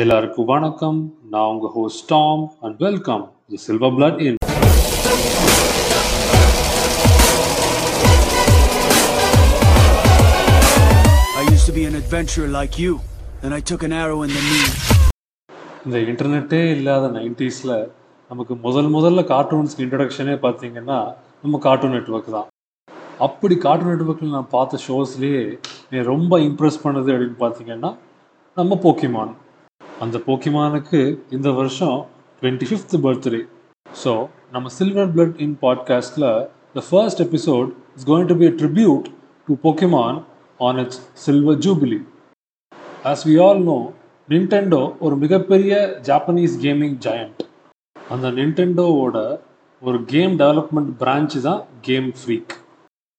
எல்லாருக்கும் வணக்கம். நான் உங்க host Tom and welcome the Silver Blood Inn I used to be an adventurer like you, then I took an arrow in the knee. இந்த இன்டர்நெட்டே இல்லாத நைன்டிஸில் நமக்கு முதல் முதல்ல கார்ட்டூன்ஸ்க்கு இன்ட்ரடக்ஷனே பார்த்தீங்கன்னா நம்ம கார்ட்டூன் நெட்வொர்க் தான். அப்படி கார்ட்டூன் நெட்வொர்க்கில் நான் பார்த்த ஷோஸ்லேயே ரொம்ப இம்ப்ரெஸ் பண்ணது அப்படின்னு பார்த்தீங்கன்னா நம்ம போக்கிமான் அந்த போக்கிமானுக்கு இந்த வருஷம் டுவெண்ட்டி ஃபிஃப்த் பர்த்டே ஸோ நம்ம silver blood in பாட்காஸ்டில் the first episode is going to be a tribute to Pokemon on its silver jubilee as we all know Nintendo ஒரு மிகப்பெரிய ஜாப்பனீஸ் கேமிங் ஜாயண்ட் அந்த நின்டெண்டோவோட ஒரு கேம் டெவலப்மெண்ட் பிரான்ச்சு தான் Game Freak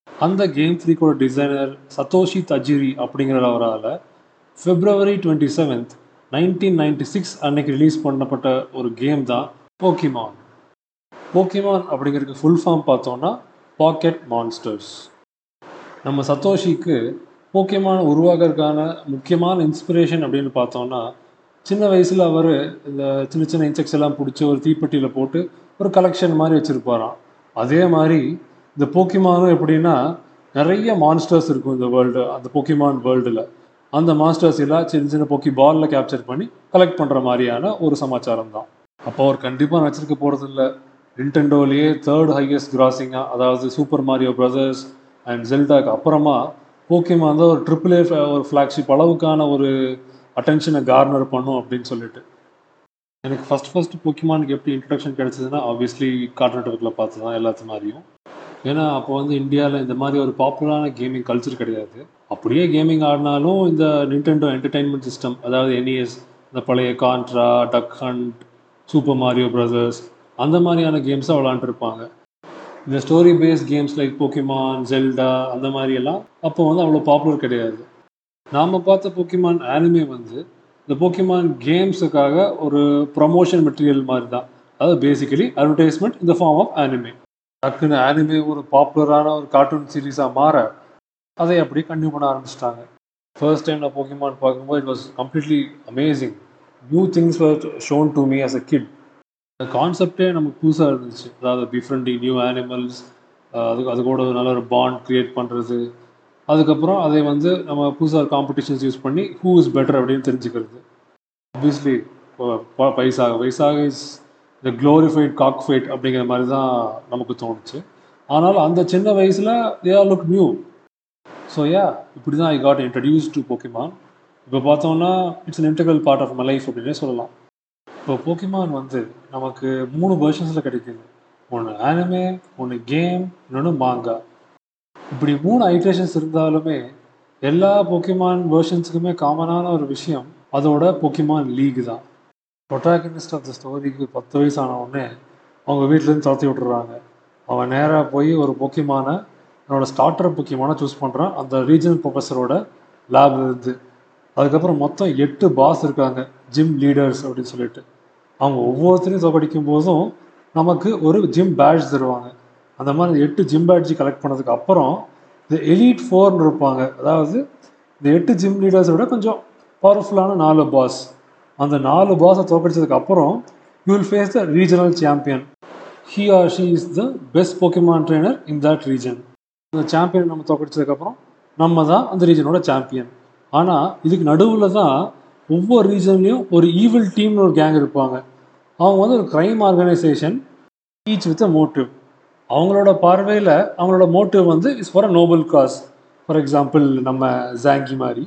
அந்த game ஃப்ரீக்கோட designer Satoshi Tajiri அப்படிங்கிறவரால் February twenty seventh nineteen ninety six அன்னைக்கு release பண்ணப்பட்ட ஒரு கேம் தான் போக்கிமான் போக்கிமான் அப்படிங்கிறதுக்கு ஃபுல் ஃபார்ம் பார்த்தோன்னா பாக்கெட் மான்ஸ்டர்ஸ் நம்ம சத்தோஷிக்கு போக்கிமான் உருவாகிறதுக்கான முக்கியமான இன்ஸ்பிரேஷன் அப்படின்னு பார்த்தோம்னா சின்ன வயசில் அவர் இந்த சின்ன சின்ன இன்செக்ட்ஸ் எல்லாம் பிடிச்சி ஒரு தீப்பெட்டியில் போட்டு ஒரு கலெக்ஷன் மாதிரி வச்சுருப்பாராம். அதே மாதிரி இந்த போக்கிமானும் எப்படின்னா நிறைய மான்ஸ்டர்ஸ் இருக்கும் இந்த வேர்ல்டு அந்த போக்கிமான் வேர்ல்டில் அந்த மாஸ்டர்ஸ் எல்லாம் சின்ன சின்ன போக்கி பாலில் கேப்சர் பண்ணி கலெக்ட் பண்ணுற மாதிரியான ஒரு சமாச்சாரம் தான் அப்போ அவர் கண்டிப்பாக நினச்சிருக்க போகிறது இல்லை நின்டெண்டோலேயே தேர்ட் ஹையஸ்ட் கிராசிங்காக அதாவது சூப்பர் மாரியோ பிரதர்ஸ் அண்ட் ஜெல்டாக்கு அப்புறமா போக்கிமான் தான் ஒரு ட்ரிபிள் ஏ ஒரு ஃப்ளாக்ஷிப் அளவுக்கான ஒரு அட்டென்ஷனை கார்னர் பண்ணும் அப்படின்னு சொல்லிட்டு. எனக்கு ஃபஸ்ட் ஃபஸ்ட் போக்கிமானுக்கு எப்படி இன்ட்ரடக்ஷன் கிடைச்சதுன்னா ஆப்வியஸ்லி கார்ட்டூன் நெட்ஒர்க்கில் பார்த்து தான் எல்லாத்து மாதிரியும். ஏன்னா அப்போ வந்து இந்தியாவில் இந்த மாதிரி ஒரு பாப்புலரான கேமிங் கல்ச்சர் கிடையாது. அப்படியே கேமிங் ஆடினாலும் இந்த நிண்டெண்டோ என்டர்டைன்மெண்ட் சிஸ்டம் அதாவது என்இஎஸ் இந்த பழைய Contra Duck Hunt Super Mario Brothers அந்த மாதிரியான கேம்ஸாக விளாண்டுருப்பாங்க இந்த story based games like Pokemon Zelda அந்த மாதிரி எல்லாம் அப்போ வந்து அவ்வளோ பாப்புலர் கிடையாது. நாம் பார்த்த போக்கிமான் ஆனிமே வந்து இந்த போக்கிமான் கேம்ஸுக்காக ஒரு ப்ரமோஷன் மெட்டீரியல் மாதிரி தான். அதாவது பேசிக்கலி அட்வர்டைஸ்மெண்ட் இந்த ஃபார்ம் ஆஃப் ஆனிமே டக்குன்னு ஆனிமே ஒரு பாப்புலரான ஒரு கார்ட்டூன் சீரீஸாக மாற அதை அப்படி கண்டினியூ பண்ண ஆரம்பிச்சிட்டாங்க. ஃபர்ஸ்ட் டைம் நான் போக்கிமான் பார்க்கும்போது it was completely amazing new things were shown to me as a kid அந்த கான்செப்டே நமக்கு புதுசாக இருந்துச்சு. அதாவது டிஃப்ரெண்டி நியூ ஆனிமல்ஸ் அது அது கூட நல்ல ஒரு பாண்ட் க்ரியேட் பண்ணுறது அதுக்கப்புறம் அதை வந்து நம்ம புதுசாக காம்படிஷன்ஸ் யூஸ் பண்ணி ஹூ இஸ் பெட்டர் அப்படின்னு தெரிஞ்சுக்கிறது. ஆப்வியஸ்லி வயசாக வயசாக is the glorified cock fight அப்படிங்கிற மாதிரி தான் நமக்கு தோணுச்சு. ஆனால் அந்த சின்ன வயசில் they are look new so yeah இப்படி தான் I got introduce to Pokemon இப்போ பார்த்தோம்னா it's an integral part of my life அப்படின்னே சொல்லலாம். இப்போ போக்கிமான் வந்து நமக்கு மூணு வெர்ஷன்ஸில் கிடைக்குது. ஒன்று ஆனிமே ஒன்று கேம் இன்னொன்று மாங்கா இப்படி மூணு ஐட்ரேஷன்ஸ் இருந்தாலுமே எல்லா போக்கிமான் வேர்ஷன்ஸுக்குமே காமனான ஒரு விஷயம் அதோட போக்கிமான் லீக் தான். ப்ரொட்டாகனிஸ்ட் ஆஃப் த ஸ்டோரிக்கு பத்து வயசு ஆன உடனே அவங்க வீட்டிலேருந்து துரத்தி விட்டுறாங்க. அவன் நேராக போய் ஒரு போக்கிமான என்னோட ஸ்டார்டர் முக்கியமான சூஸ் பண்ணுறான் அந்த ரீஜனல் ப்ரொஃபஸரோட லேப் இருந்து அதுக்கப்புறம் மொத்தம் எட்டு பாஸ் இருக்காங்க. ஜிம் லீடர்ஸ் அப்படின்னு சொல்லிட்டு. அவங்க ஒவ்வொருத்தரையும் தோக்கடிக்கும் போதும் நமக்கு ஒரு ஜிம் பேட்ச் தருவாங்க. அந்த மாதிரி எட்டு ஜிம் பேட்ஜ் கலெக்ட் பண்ணதுக்கு அப்புறம் இந்த எலீட் ஃபோர்னு இருப்பாங்க. அதாவது இந்த எட்டு ஜிம் லீடர்ஸை விட கொஞ்சம் பவர்ஃபுல்லான நாலு பாஸ் அந்த நாலு பாஸை தோக்கடிச்சதுக்கு அப்புறம் you will face the regional champion he or she is the best Pokemon trainer in that region அந்த சாம்பியன் நம்ம தோக்கடிச்சதுக்கப்புறம் நம்ம தான் அந்த ரீஜனோட சாம்பியன் ஆனால் இதுக்கு நடுவில் தான் ஒவ்வொரு ரீஜன்லேயும் ஒரு ஈவில் டீம்னு ஒரு கேங் இருப்பாங்க. அவங்க வந்து ஒரு crime organisation each with a motive அவங்களோட பார்வையில் அவங்களோட மோட்டிவ் வந்து is for a noble cause for example நம்ம ஜாங்கி மாதிரி.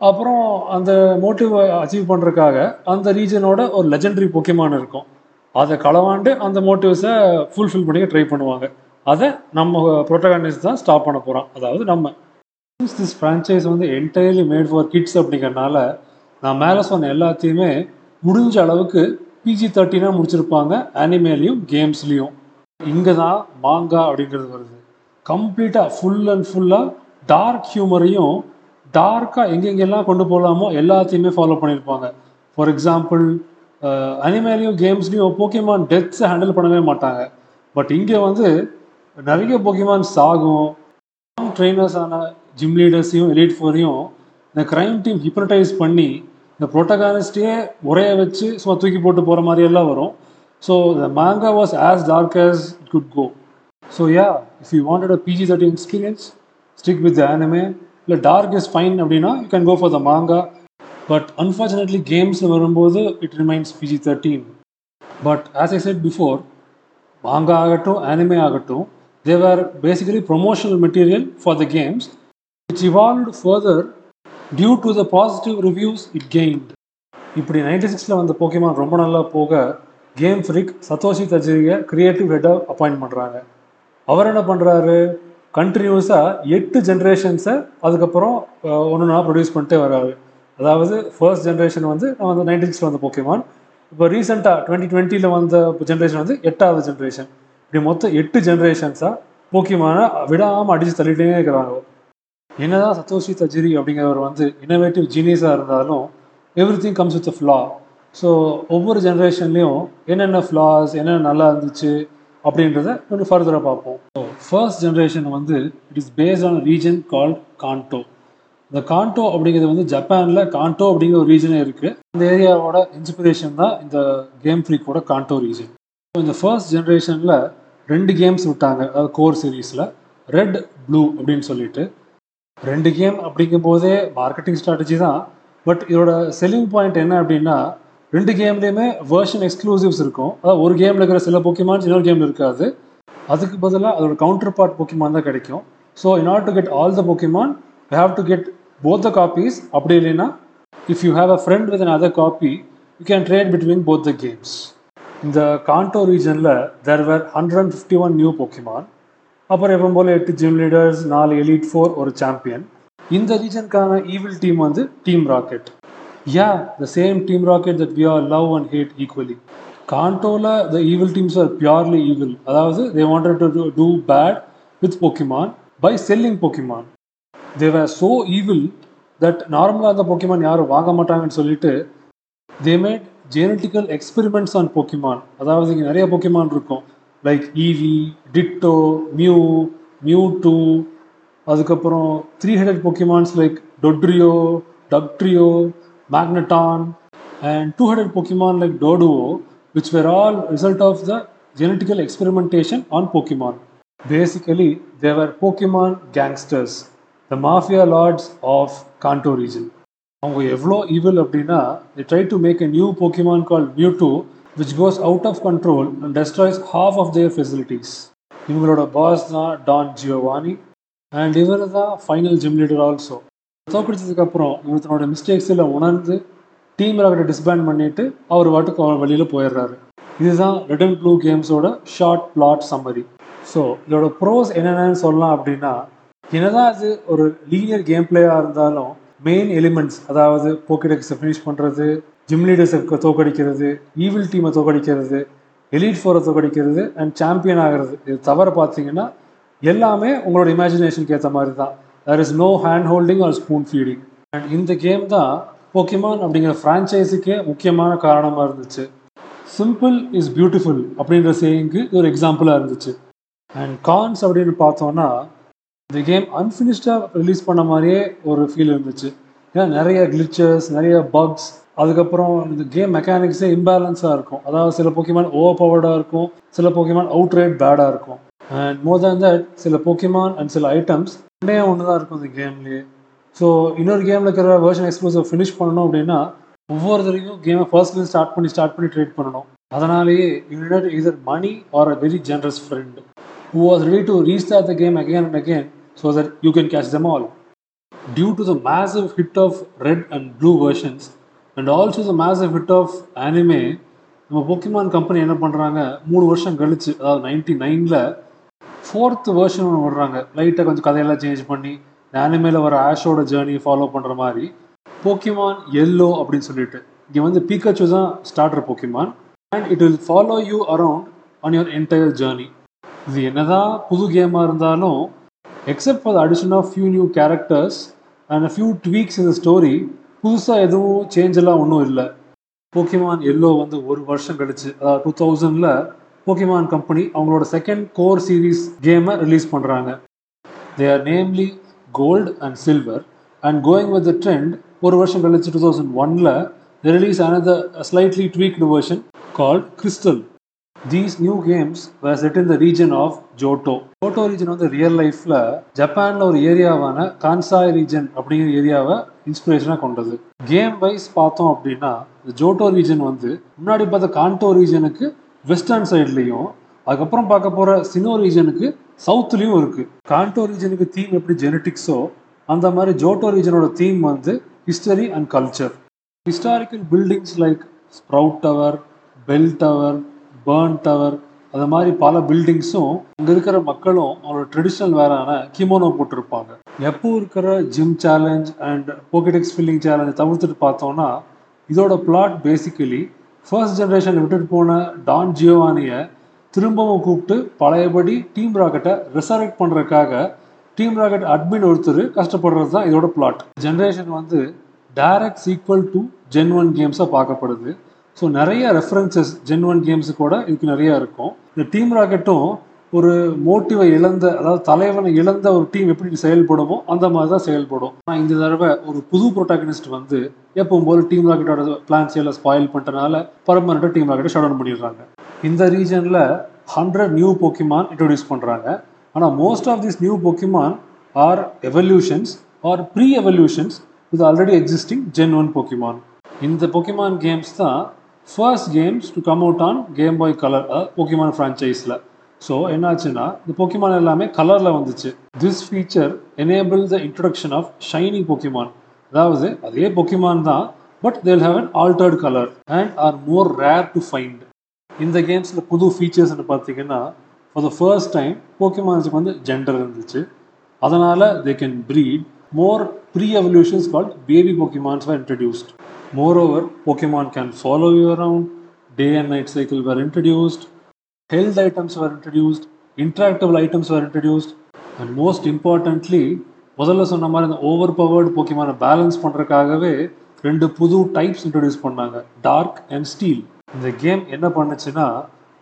அப்புறம் அந்த மோட்டிவ் அச்சீவ் பண்ணுறதுக்காக அந்த ரீஜனோட ஒரு லெஜண்டரி போக்கியமான இருக்கும். அதை களவாண்டு அந்த மோட்டிவ்ஸை ஃபுல்ஃபில் பண்ணிக்க ட்ரை பண்ணுவாங்க. அதை நம்ம ப்ரோட்டகானிஸ்ட் தான் ஸ்டாப் பண்ண போகிறோம் அதாவது நம்ம திஸ் ஃப்ரான்ச்சைஸ் வந்து என்டையர்லி மேட் ஃபார் கிட்ஸ் அப்படிங்கிறனால நான் மேலே சொன்ன எல்லாத்தையுமே முடிஞ்ச அளவுக்கு பிஜி தேர்ட்டினாக முடிச்சிருப்பாங்க அனிமேலையும் கேம்ஸ்லேயும் இங்கே தான் மாங்கா அப்படிங்கிறது வருது. கம்ப்ளீட்டாக ஃபுல் அண்ட் ஃபுல்லாக டார்க் ஹியூமரையும் டார்க்காக எங்கெங்கெல்லாம் கொண்டு போகலாமோ எல்லாத்தையுமே ஃபாலோ பண்ணியிருப்பாங்க ஃபார் எக்ஸாம்பிள் அனிமேலையும் கேம்ஸ்லேயும் போக்கிமான் டெத்ஸை ஹேண்டில் பண்ணவே மாட்டாங்க. பட் இங்கே வந்து நிறைய போக்கிமான் சாகும். ட்ரெயினர்ஸான ஜிம் லீடர்ஸையும் எலிட் ஃபோரையும் இந்த க்ரைம் டீம் ஹிப்னடைஸ் பண்ணி இந்த ப்ரோட்டகானிஸ்டையே உரைய வச்சு சும்மா தூக்கி போட்டு போகிற மாதிரி எல்லாம் வரும். So the manga was as dark as it could go so yeah if you wanted a PG thirty experience stick with anime இல்லை டார்க் இஸ் ஃபைன் அப்படின்னா you can go for the manga but unfortunately games வரும்போது it remains PG thirteen but as I said before manga ஆகட்டும் anime ஆகட்டும் they're basically promotional material for the games which evolved further due to the positive reviews it gained. இப்படி ninety சிக்ஸில் வந்த Pokemon ரொம்ப நல்லா போக Game Freak Satoshi தஜிரியை creative ஹெட்டாக அப்பாயிண்ட் பண்ணுறாங்க அவர் என்ன பண்ணுறாரு கண்டினியூஸாக எட்டு ஜென்ரேஷன்ஸை அதுக்கப்புறம் ஒன்று ஒன்றா ப்ரொடியூஸ் பண்ணிட்டே வராரு அதாவது ஃபர்ஸ்ட் ஜென்ரேஷன் வந்து நான் வந்து நைன்டி சிக்ஸில் வந்த போக்கிமான் இப்போ ரீசெண்டாக டுவெண்ட்டி டுவெண்ட்டியில் வந்த ஜென்ரேஷன் வந்து எட்டாவது ஜென்ரேஷன் இப்படி மொத்தம் எட்டு ஜென்ரேஷன்ஸாக போக்கிமானை விடாமல் அடித்து தள்ளிட்டே இருக்கிறாங்க. என்னதான் சத்தோஷி தஜிரி அப்படிங்கிறவர் வந்து இன்னோவேட்டிவ் ஜீனியஸாக இருந்தாலும் everything comes with flaw so ஒவ்வொரு ஜென்ரேஷன்லேயும் என்னென்ன ஃப்ளாஸ் என்னென்ன நல்லா இருந்துச்சு அப்படின்றத கொஞ்சம் ஃபர்தராக பார்ப்போம். ஸோ ஃபர்ஸ்ட் ஜென்ரேஷன் வந்து it is based on region called Kanto இந்த கான்டோ அப்படிங்கிறது வந்து ஜப்பானில் கான்டோ அப்படிங்கிற ஒரு ரீஜனே இருக்குது அந்த ஏரியாவோட இன்ஸ்பிரேஷன் தான் இந்த கேம் ஃப்ரீக்கோட கான்டோ ரீஜன் ஸோ இந்த ஃபர்ஸ்ட் ஜென்ரேஷனில் ரெண்டு கேம்ஸ் விட்டாங்க. அதாவது கோர் சீரீஸில் ரெட் ப்ளூ அப்படின்னு சொல்லிட்டு. ரெண்டு கேம் அப்படிங்கும் போதே மார்க்கெட்டிங் ஸ்ட்ராட்டஜி தான். பட் இதோட செல்லிங் பாயிண்ட் என்ன அப்படின்னா ரெண்டு கேம்லேயுமே வேர்ஷன் எக்ஸ்க்ளூசிவ்ஸ் இருக்கும். அதாவது ஒரு கேமில் இருக்கிற சில பொக்கிமான்ஸ் இன்னொரு கேமில் இருக்காது. அதுக்கு பதிலாக அதோட கவுண்டர் பார்ட் பொக்கிமான் தான் கிடைக்கும். So in order to get all the Pokemon you have to get both the copies அப்படி இல்லைன்னா if you have a friend with another copy you can trade between both the games இந்த Kanto ரீஜனில் there were hundred and fifty one new Pokemon அப்புறம் எப்போ போல் எட்டு gym leaders நாலு elite four ஒரு சாம்பியன் இந்த ரீஜனுக்கான ஈவில் டீம் வந்து Team Rocket yeah the same team Rocket that we are love and hate equally காண்டோவில் the evil teams are purely evil அதாவது they wanted to do bad with Pokemon by selling Pokemon they were so evil that நார்மலாக அந்த Pokemon யாரும் வாங்க மாட்டாங்கன்னு சொல்லிட்டு they made genetical experiments on Pokemon அதாவது இங்கே நிறைய போக்கிமான் இருக்கும். Like Eevee Ditto Mew Mewtwo அதுக்கப்புறம் three hundred Pokemons like Dodrio Dugtrio Magneton and two hundred Pokemon like Doduo which were all result of the genetical experimentation on Pokemon basically they were Pokemon gangsters the mafia lords of Kanto region அவங்க எவ்வளோ evil அப்படின்னா they try to make a new Pokemon call called two which goes out of control and destroys half of their facilities இவங்களோட boss தான் Don Giovanni and இவர் தான் final gym leader also தோக்கடிச்சதுக்கப்புறம் இவர் தன்னோட மிஸ்டேக்ஸ் எல்லாம் உணர்ந்து டீம் ராக்கெட்டை டிஸ்பேண்ட் பண்ணிட்டு அவர் வாட்டுக்கு அவர் வெளியில் போயிடுறாரு. இதுதான் ரெட் அண்ட் ப்ளூ கேம்ஸோட ஷார்ட் பிளாட் சம்மரி ஸோ இதோட ப்ரோஸ் என்னென்னு சொல்லலாம் அப்படின்னா என்னதான் அது ஒரு லீனியர் கேம் பிளேயாக இருந்தாலும் மெயின் எலிமெண்ட்ஸ் அதாவது போக்கெடெக்ஸை ஃபினிஷ் பண்ணுறது ஜிம் லீடர்ஸை தோக்கடிக்கிறது ஈவில் டீமை தோக்கடிக்கிறது எலீட் ஃபோரை தோக்கடிக்கிறது அண்ட் சாம்பியன் ஆகிறது. இது தவிர பார்த்தீங்கன்னா எல்லாமே உங்களோட இமேஜினேஷனுக்கு ஏற்ற மாதிரி தான். There is no hand holding or spoon feeding and இந்த கேம் தான் போக்கிமான் அப்படிங்கிற ஃப்ரான்ச்சைஸுக்கே முக்கியமான காரணமாக இருந்துச்சு. சிம்பிள் இஸ் பியூட்டிஃபுல் அப்படின்ற சேயிங்க்கு இது ஒரு எக்ஸாம்பிளாக இருந்துச்சு. அண்ட் கான்ஸ் அப்படின்னு பார்த்தோன்னா இந்த கேம் அன்ஃபினிஷ்டாக ரிலீஸ் பண்ண மாதிரியே ஒரு ஃபீல் இருந்துச்சு. ஏன்னா நிறைய கிளிச்சஸ் நிறைய பக்ஸ் அதுக்கப்புறம் இந்த கேம் மெக்கானிக்ஸே இம்பேலன்ஸாக இருக்கும். அதாவது சில போக்கிமான் ஓவர் பவர்டாக இருக்கும் சில போக்கிமான் அவுட் ரேட் பேடாக இருக்கும். அண்ட் மோர் தேன் தட் சில போக்கிமான் அண்ட் சில ஐட்டம்ஸ் ரெண்டே ஒன்று தான் இருக்கும் இந்த கேம்லேயே ஸோ இன்னொரு கேமில் இருக்கிற வேர்ஷன் எக்ஸ்க்ளூசிவ் ஃபினிஷ் பண்ணணும் அப்படின்னா ஒவ்வொருத்தரையும் கேமை ஃபர்ஸ்ட்லேருந்து ஸ்டார்ட் பண்ணி ஸ்டார்ட் பண்ணி ட்ரேட் பண்ணணும். அதனாலேயே you need either money or a very generous friend who was ready to restart the game again and again so that you can catch them all. Due to the massive hit of red and blue versions and also the massive hit of anime, நம்ம Pokemon company என்ன பண்ணுறாங்க மூணு வருஷம் கழிச்சு அதாவது ninety நைனில் fourth version ஒன்று விடுறாங்க. லைட்டாக கொஞ்சம் கதையெல்லாம் சேஞ்ச் பண்ணி ஆனிமேல வர ஆஷோட ஜேர்னி ஃபாலோ பண்ணுற மாதிரி போக்கிமான் எல்லோ அப்படின்னு சொல்லிட்டு. இங்கே வந்து பீக்கச்சு தான் starter Pokemon and it will follow you around on your entire journey இது என்னதான் புது கேமாக இருந்தாலும் except for the addition of few new characters and few tweaks இந்த ஸ்டோரி புதுசாக எதுவும் சேஞ்ச் எல்லாம் ஒன்றும் இல்லை. போக்கிமான் எல்லோ வந்து ஒரு வருஷம் கழிச்சு அதாவது டூ தௌசண்டில் போக்கிமான் கம்பெனி அவங்களோட செகண்ட் கோர் சீரீஸ் கேமை ரிலீஸ் பண்ணுறாங்க they are namely Gold and Silver and going with the trend ஒரு வருஷம் கழிச்சு டூ தௌசண்ட் ஒனில் ரிலீஸ் ஆனது slightly tweaked slightly called Crystal these new games new games in set in Johto Johto of வந்து real லைஃப்ல ஜப்பான்ல ஒரு ஏரியாவான Kansai region அப்படிங்கிற ஏரியாவை இன்ஸ்பிரேஷனாக கொண்டது. கேம் வைஸ் பார்த்தோம் அப்படின்னா இந்த ஜோட்டோ ரீஜன் வந்து முன்னாடி பார்த்த கான்டோ ரீஜனுக்கு வெஸ்டர்ன் சைட்லேயும் அதுக்கப்புறம் பார்க்க போற சினோ ரீஜனுக்கு சவுத்துலேயும் இருக்கு. கான்டோ ரீஜனுக்கு தீம் எப்படி ஜெனட்டிக்ஸோ அந்த மாதிரி ஜோட்டோ ரீஜனோட தீம் வந்து history and culture historical buildings like Sprout Tower Bell Tower Burned Tower அது மாதிரி பல பில்டிங்ஸும் அங்கே இருக்கிற மக்களும் அவங்களோட ட்ரெடிஷ்னல் வேறான கிமோனோ போட்டிருப்பாங்க. எப்போ இருக்கிற gym challenge and Pokedex filling challenge தவிர்த்துட்டு பார்த்தோம்னா இதோட பிளாட் பேசிக்கலி ஃபர்ஸ்ட் ஜென்ரேஷன் விட்டுட்டு போன டான் ஜியோவானியை திரும்பவும் கூப்பிட்டு பழையபடி டீம் ராக்கெட்டை ரெசரெக்ட் பண்ணுறதுக்காக டீம் ராக்கெட் அட்மின் ஒருத்தர் கஷ்டப்படுறது தான் இதோட பிளாட் ஜென்ரேஷன் வந்து direct sequel to gen one கேம்ஸாக பார்க்கப்படுது. ஸோ நிறைய ரெஃபரன்சஸ் ஜென் ஒன் கேம்ஸு கூட இதுக்கு நிறைய இருக்கும். இந்த டீம் ராக்கெட்டும் ஒரு மோட்டிவை இழந்த அதாவது தலைவனை இழந்த ஒரு டீம் எப்படி செயல்படுமோ அந்த மாதிரி தான் செயல்படும். ஆனால் இந்த தடவை ஒரு புது ப்ரொட்டாகனிஸ்ட் வந்து எப்பவும் போல டீம் ராக்கெட்டோட பிளான்ஸ் எல்லாம் ஸ்பாயில் பண்ணிட்டனால பர்மனெண்ட்டாக டீம் ராக்கெட்டை ஷட் டவுன் பண்ணிடுறாங்க. இந்த ரீஜனில் ஹண்ட்ரட் நியூ பொக்கிமான் இன்ட்ரடியூஸ் பண்ணுறாங்க ஆனால் most of this new Pokemon are evolutions or pre evolutions with already existing gen one Pokemon இந்த பொக்கிமான் கேம்ஸ் தான் first games to come out on Game Boy Color Pokemon ஃப்ரான்ச்சைஸில் so என்னாச்சுன்னா இந்த Pokemon எல்லாமே கலரில் வந்துச்சு. This feature enable the introduction of shiny Pokemon அதாவது அதே Pokemon தான் but they'll have an altered colour and are more rare to find இந்த கேம்ஸில் புது ஃபீச்சர்ஸ்னு பார்த்தீங்கன்னா ஃபார் த ஃபர்ஸ்ட் டைம் போக்கிமான்ஸுக்கு வந்து ஜெண்டர் இருந்துச்சு. அதனால் they can breed more pre evolutions called baby Pokemons were introduced. Moreover, Pokemon can follow you around, day and night cycle were introduced, health items were introduced, interactable items were introduced, and most importantly, முதல்ல சொன்ன மாதிரி இந்த over powered போக்கிமான balance பண்ணுறதுக்காகவே ரெண்டு புது types introduce பண்ணாங்க dark and steel இந்த கேம் என்ன பண்ணுச்சுன்னா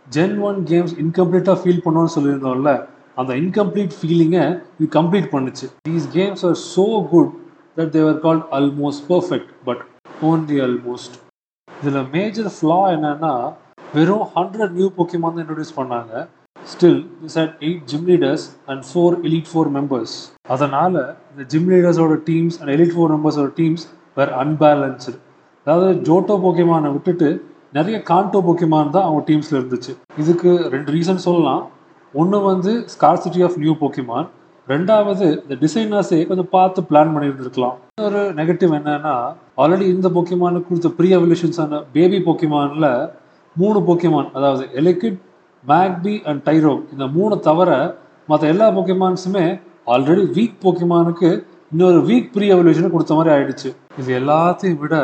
ஜென் ஒன் கேம்ஸ் இன்கம்ப்ளீட்டாக ஃபீல் பண்ணோன்னு சொல்லியிருந்தோம்ல அந்த இன்கம்ப்ளீட் ஃபீலிங்கை இது கம்ப்ளீட் பண்ணுச்சு. These games are so good that they were called almost perfect but only almost இதில் மேஜர் ஃப்ளா என்னன்னா வெறும் ஹண்ட்ரட் நியூ போக்கியமாக தான் இன்ட்ரடியூஸ் பண்ணாங்க. Still this had eight gym leaders and four elite four members அதனால் இந்த gym லீடர்ஸோட teams and elite four மெம்பர்ஸோட டீம்ஸ் வேர் அன்பேலன்ஸ்டு அதாவது ஜோட்டோ போக்கிமானை விட்டுட்டு நிறைய கான்டோ போக்கிமான் தான் அவங்க டீம்ஸில் இருந்துச்சு. இதுக்கு ரெண்டு ரீசன் சொல்லலாம். ஒன்று வந்து ஸ்கார்சிட்டி ஆஃப் நியூ போக்கிமான் ரெண்டாவது இந்த டிசைனர்ஸே கொஞ்சம் பார்த்து பிளான் பண்ணியிருந்துருக்கலாம். இன்னொரு நெகட்டிவ் என்னன்னா ஆல்ரெடி இந்த போக்கிமானுக்கு கொடுத்த ப்ரீ எவல்யூஷன்ஸான பேபி போக்கிமானில் மூணு போக்கிமான் அதாவது எலிக்கிட் மேக்பி அண்ட் டைரோ இந்த மூணு தவிர மற்ற எல்லா போக்கிமான்ஸுமே ஆல்ரெடி வீக் போக்கிமானுக்கு இன்னொரு வீக் ப்ரீ எவல்யூஷனை கொடுத்த மாதிரி ஆயிடுச்சு. இது எல்லாத்தையும் விட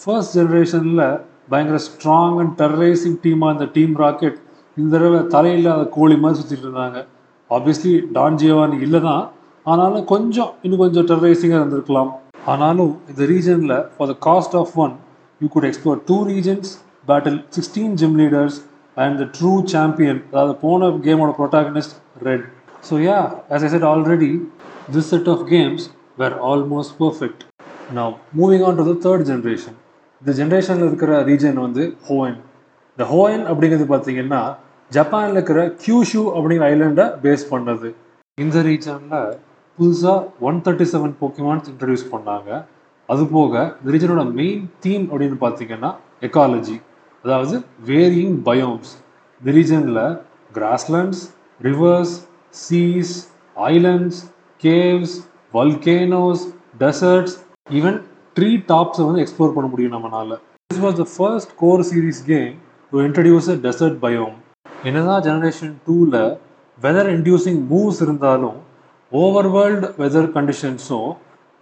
ஃபர்ஸ்ட் ஜென்ரேஷனில் பயங்கர ஸ்ட்ராங் அண்ட் டெரரைசிங் டீமாக இந்த டீம் ராக்கெட் இந்த தடவை தலையில்லாத கோழி மாதிரி சுற்றிட்டு இருந்தாங்க. ஆப்வியஸ்லி டான் ஜியோவானி இல்லை தான் ஆனாலும் கொஞ்சம் இன்னும் கொஞ்சம் டெரரைசிங்காக இருந்திருக்கலாம். ஆனாலும் இந்த ரீஜனில் for the cost of one you could explore two regions battle sixteen gym leaders and the true champion அதாவது போன கேமோட protagonist Red so yeah as I said already this set of games were almost perfect now moving on to the third generation இந்த ஜென்ரேஷனில் இருக்கிற region வந்து ஹோயன் இந்த ஹோயன் அப்படிங்கிறது பார்த்தீங்கன்னா ஜப்பானில் இருக்கிற கியூஷு அப்படிங்கிற ஐலண்டை பேஸ் பண்ணது. இந்த ரீஜனில் புதுசாக one thirty seven Pokemons introduce பண்ணாங்க. அது போக இந்த ரீஜனோட மெயின் தீம் அப்படின்னு பார்த்தீங்கன்னா எக்காலஜி அதாவது வேரியிங் பயோம்ஸ் இந்த ரீஜனில் grasslands rivers seas islands caves volcanoes deserts even tree டாப்ஸை வந்து எக்ஸ்ப்ளோர் பண்ண முடியும் நம்மளால் this was the first core series game to introduce a desert biome என்னதான் ஜெனரேஷன் டூவில் வெதர் இன்டியூசிங் மூவ்ஸ் இருந்தாலும் ஓவர் வேர்ல்டு வெதர் கண்டிஷன்ஸும்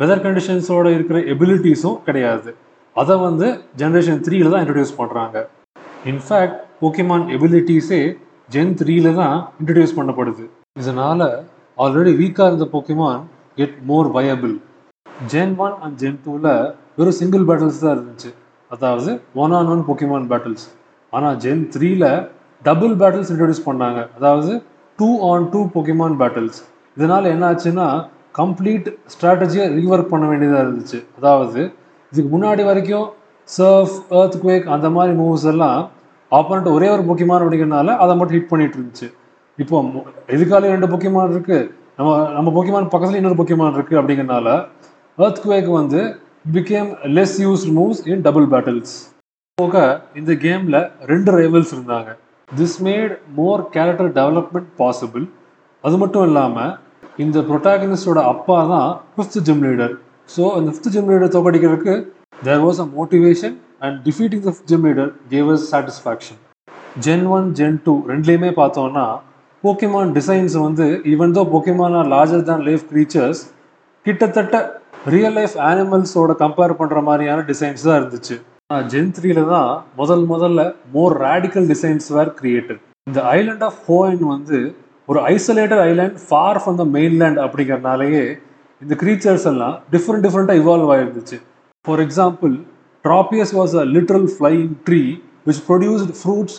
வெதர் கண்டிஷன்ஸோட இருக்கிற எபிலிட்டிஸும் கிடையாது. அதை வந்து ஜென்ரேஷன் த்ரீல தான் இன்ட்ரடியூஸ் பண்ணுறாங்க இன்ஃபேக்ட் போக்கிமான் எபிலிட்டிஸே ஜென் த்ரீல தான் இன்ட்ரடியூஸ் பண்ணப்படுது. இதனால் ஆல்ரெடி வீக்காக இருந்த Pokemon get more viable gen one and gen டூவில் வெறும் சிங்கிள் பேட்டில்ஸ் தான் இருந்துச்சு. அதாவது one on one Pokemon battles ஆனால் ஜென் த்ரீல டபுள் பேட்டில்ஸ் இன்ட்ரடியூஸ் பண்ணாங்க. அதாவது two on two Pokemon battles இதனால் என்ன ஆச்சுன்னா கம்ப்ளீட் ஸ்ட்ராட்டஜியை ரீஒர்க் பண்ண வேண்டியதாக இருந்துச்சு. அதாவது இதுக்கு முன்னாடி வரைக்கும் சர்ஃப் ஏர்த் குவேக் அந்த மாதிரி மூவ்ஸ் எல்லாம் ஆப்போனண்ட் ஒரே ஒரு பொக்கிமான் அப்படிங்கிறனால அதை மட்டும் ஹிட் பண்ணிட்டு இருந்துச்சு. இப்போ மு- ரெண்டு பொக்கிமான் இருக்குது நம்ம நம்ம பொக்கிமான் பக்கத்தில் இன்னொரு பொக்கிமான் இருக்குது அப்படிங்கிறனால எர்த் குவேக் வந்து became less used moves in double battles போக இந்த கேமில் ரெண்டு ரைவல்ஸ் இருந்தாங்க. This made more character development possible அது மட்டும் இல்லாமல் இந்த ப்ரொட்டாகனிஸ்டோட அப்பா தான் ஃபிஃப்த் ஜிம் லீடர் ஸோ அந்த fifth gym leader தோக்கடிக்கிறதுக்கு there was a motivation and defeating the gym leader gave us satisfaction gen one gen two ரெண்டுலேயுமே பார்த்தோம்னா போக்கிமான் டிசைன்ஸ் வந்து even though Pokemon are larger than life creatures கிட்டத்தட்ட real life அனிமல்ஸோட compare பண்ணுற மாதிரியான designs தான் இருந்துச்சு. Gen த்ரீல தான் முதல் முதல்ல more radical designs were created இந்த ஐலாண்ட் ஆஃப் ஹோயன் வந்து ஒரு isolated island far from the mainland அப்படிங்கிறனாலேயே இந்த கிரீச்சர்ஸ் எல்லாம் டிஃப்ரெண்ட் டிஃப்ரெண்ட்டாக evolve ஆயிருந்துச்சு. For example Tropius was a literal flying tree which produced fruits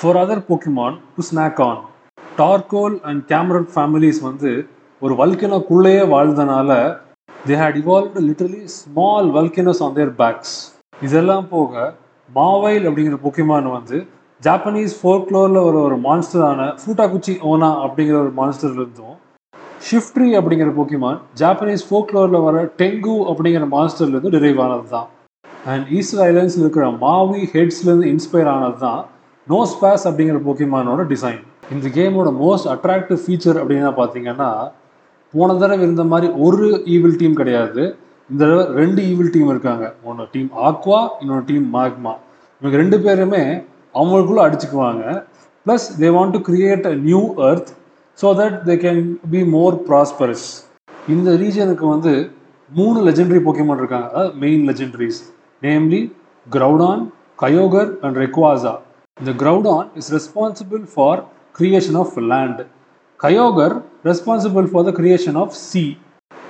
for other Pokemon to snack on Torkoal and Camerupt families வந்து ஒரு வல்கினோக்குள்ளேயே வாழ்ந்தனால they had evolved literally small volcanoes on their backs இதெல்லாம் போக மாவைல் அப்படிங்கிற Pokemon வந்து Japanese ஃபோர்க்ளோரில் ஒரு ஒரு மான்ஸ்டரான ஃபூட்டாகுச்சி ஓனா அப்படிங்கிற ஒரு மான்ஸ்டர்லேருந்தும் ஷிஃப்ட்ரி அப்படிங்கிற போக்கிமான் ஜாப்பனீஸ் ஃபோக்லோரில் வர டெங்கு அப்படிங்கிற மான்ஸ்டர்லேருந்து டிரைவ் ஆனது தான் அண்ட் ஈஸ்டர் ஐலாண்ட்ஸில் இருக்கிற மாவி ஹெட்ஸ்லேருந்து இன்ஸ்பயர் ஆனது தான் நோ ஸ்பேஸ் அப்படிங்கிற போக்கிமானோட டிசைன் இந்த கேமோட மோஸ்ட் அட்ராக்டிவ் ஃபீச்சர் அப்படின்னா பார்த்தீங்கன்னா போன தடவை இருந்த மாதிரி ஒரு ஈவில் டீம் கிடையாது. இந்த தடவை ரெண்டு ஈவில் டீம் இருக்காங்க. ஒன்று டீம் ஆக்வா இன்னொரு டீம் மாக்மா இவங்க ரெண்டு பேருமே அவங்களுக்குள்ள அடிச்சுக்குவாங்க. Plus they want to create a new earth so that they can be more prosperous இந்த ரீஜனுக்கு வந்து மூணு லெஜெண்டரி போக்கிமான் இருக்காங்க. அதாவது main legendaries namely Groudon Kyogre and Rayquaza இந்த Groudon is responsible for creation of land Kyogre responsible for the creation of sea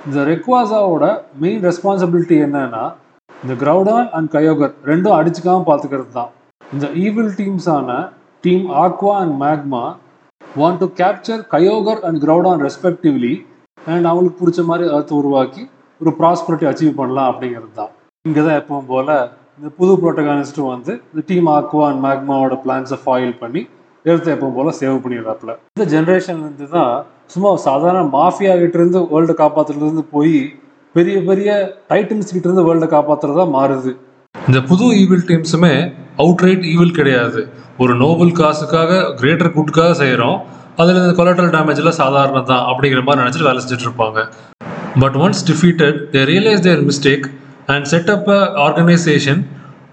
இந்த ரெக்வாசாவோட main responsibility என்னன்னா இந்த கிரௌடான் அண்ட் கயோகர் ரெண்டும் அடிச்சுக்காம பார்த்துக்கிறது தான். இந்த evil டீம்ஸான team Aqua and Magma want to capture Kyogre and Groudon respectively and அவங்களுக்கு பிடிச்ச மாதிரி அர்த் உருவாக்கி ஒரு ப்ராஸ்பரிட்டி அச்சீவ் பண்ணலாம் அப்படிங்கிறது தான். இங்கே தான் எப்பவும் போல் இந்த புது ப்ரோட்டகானிஸ்ட்டும் வந்து இந்த டீம் ஆக்வா அண்ட் மேக்மாவோட பிளான்ஸை ஃபாயில் பண்ணி எடுத்து எப்பவும் போல் சேவ் பண்ணிடுறாப்புல. இந்த ஜென்ரேஷன்லேருந்து தான் சும்மா சாதாரண மாஃபியா கிட்ட இருந்து வேர்ல்டு காப்பாற்றுறதுலேருந்து போய் பெரிய பெரிய டைட்டன்ஸ் கிட்ட இருந்து வேர்ல்டை காப்பாற்றுறதா மாறுது. இந்த புது ஈவில் டீம்ஸுமே அவுட்ரைட் ஈவில் கிடையாது. ஒரு நோபல் காசுக்காக கிரேட்டர் குட்டுக்காக செய்கிறோம் அதில் இந்த கொலட்ரல் டேமேஜ்லாம் சாதாரணம் தான் அப்படிங்கிற மாதிரி நினச்சிட்டு வேலை செஞ்சுட்டு இருப்பாங்க. But once defeated they realise their mistake and set up a organisation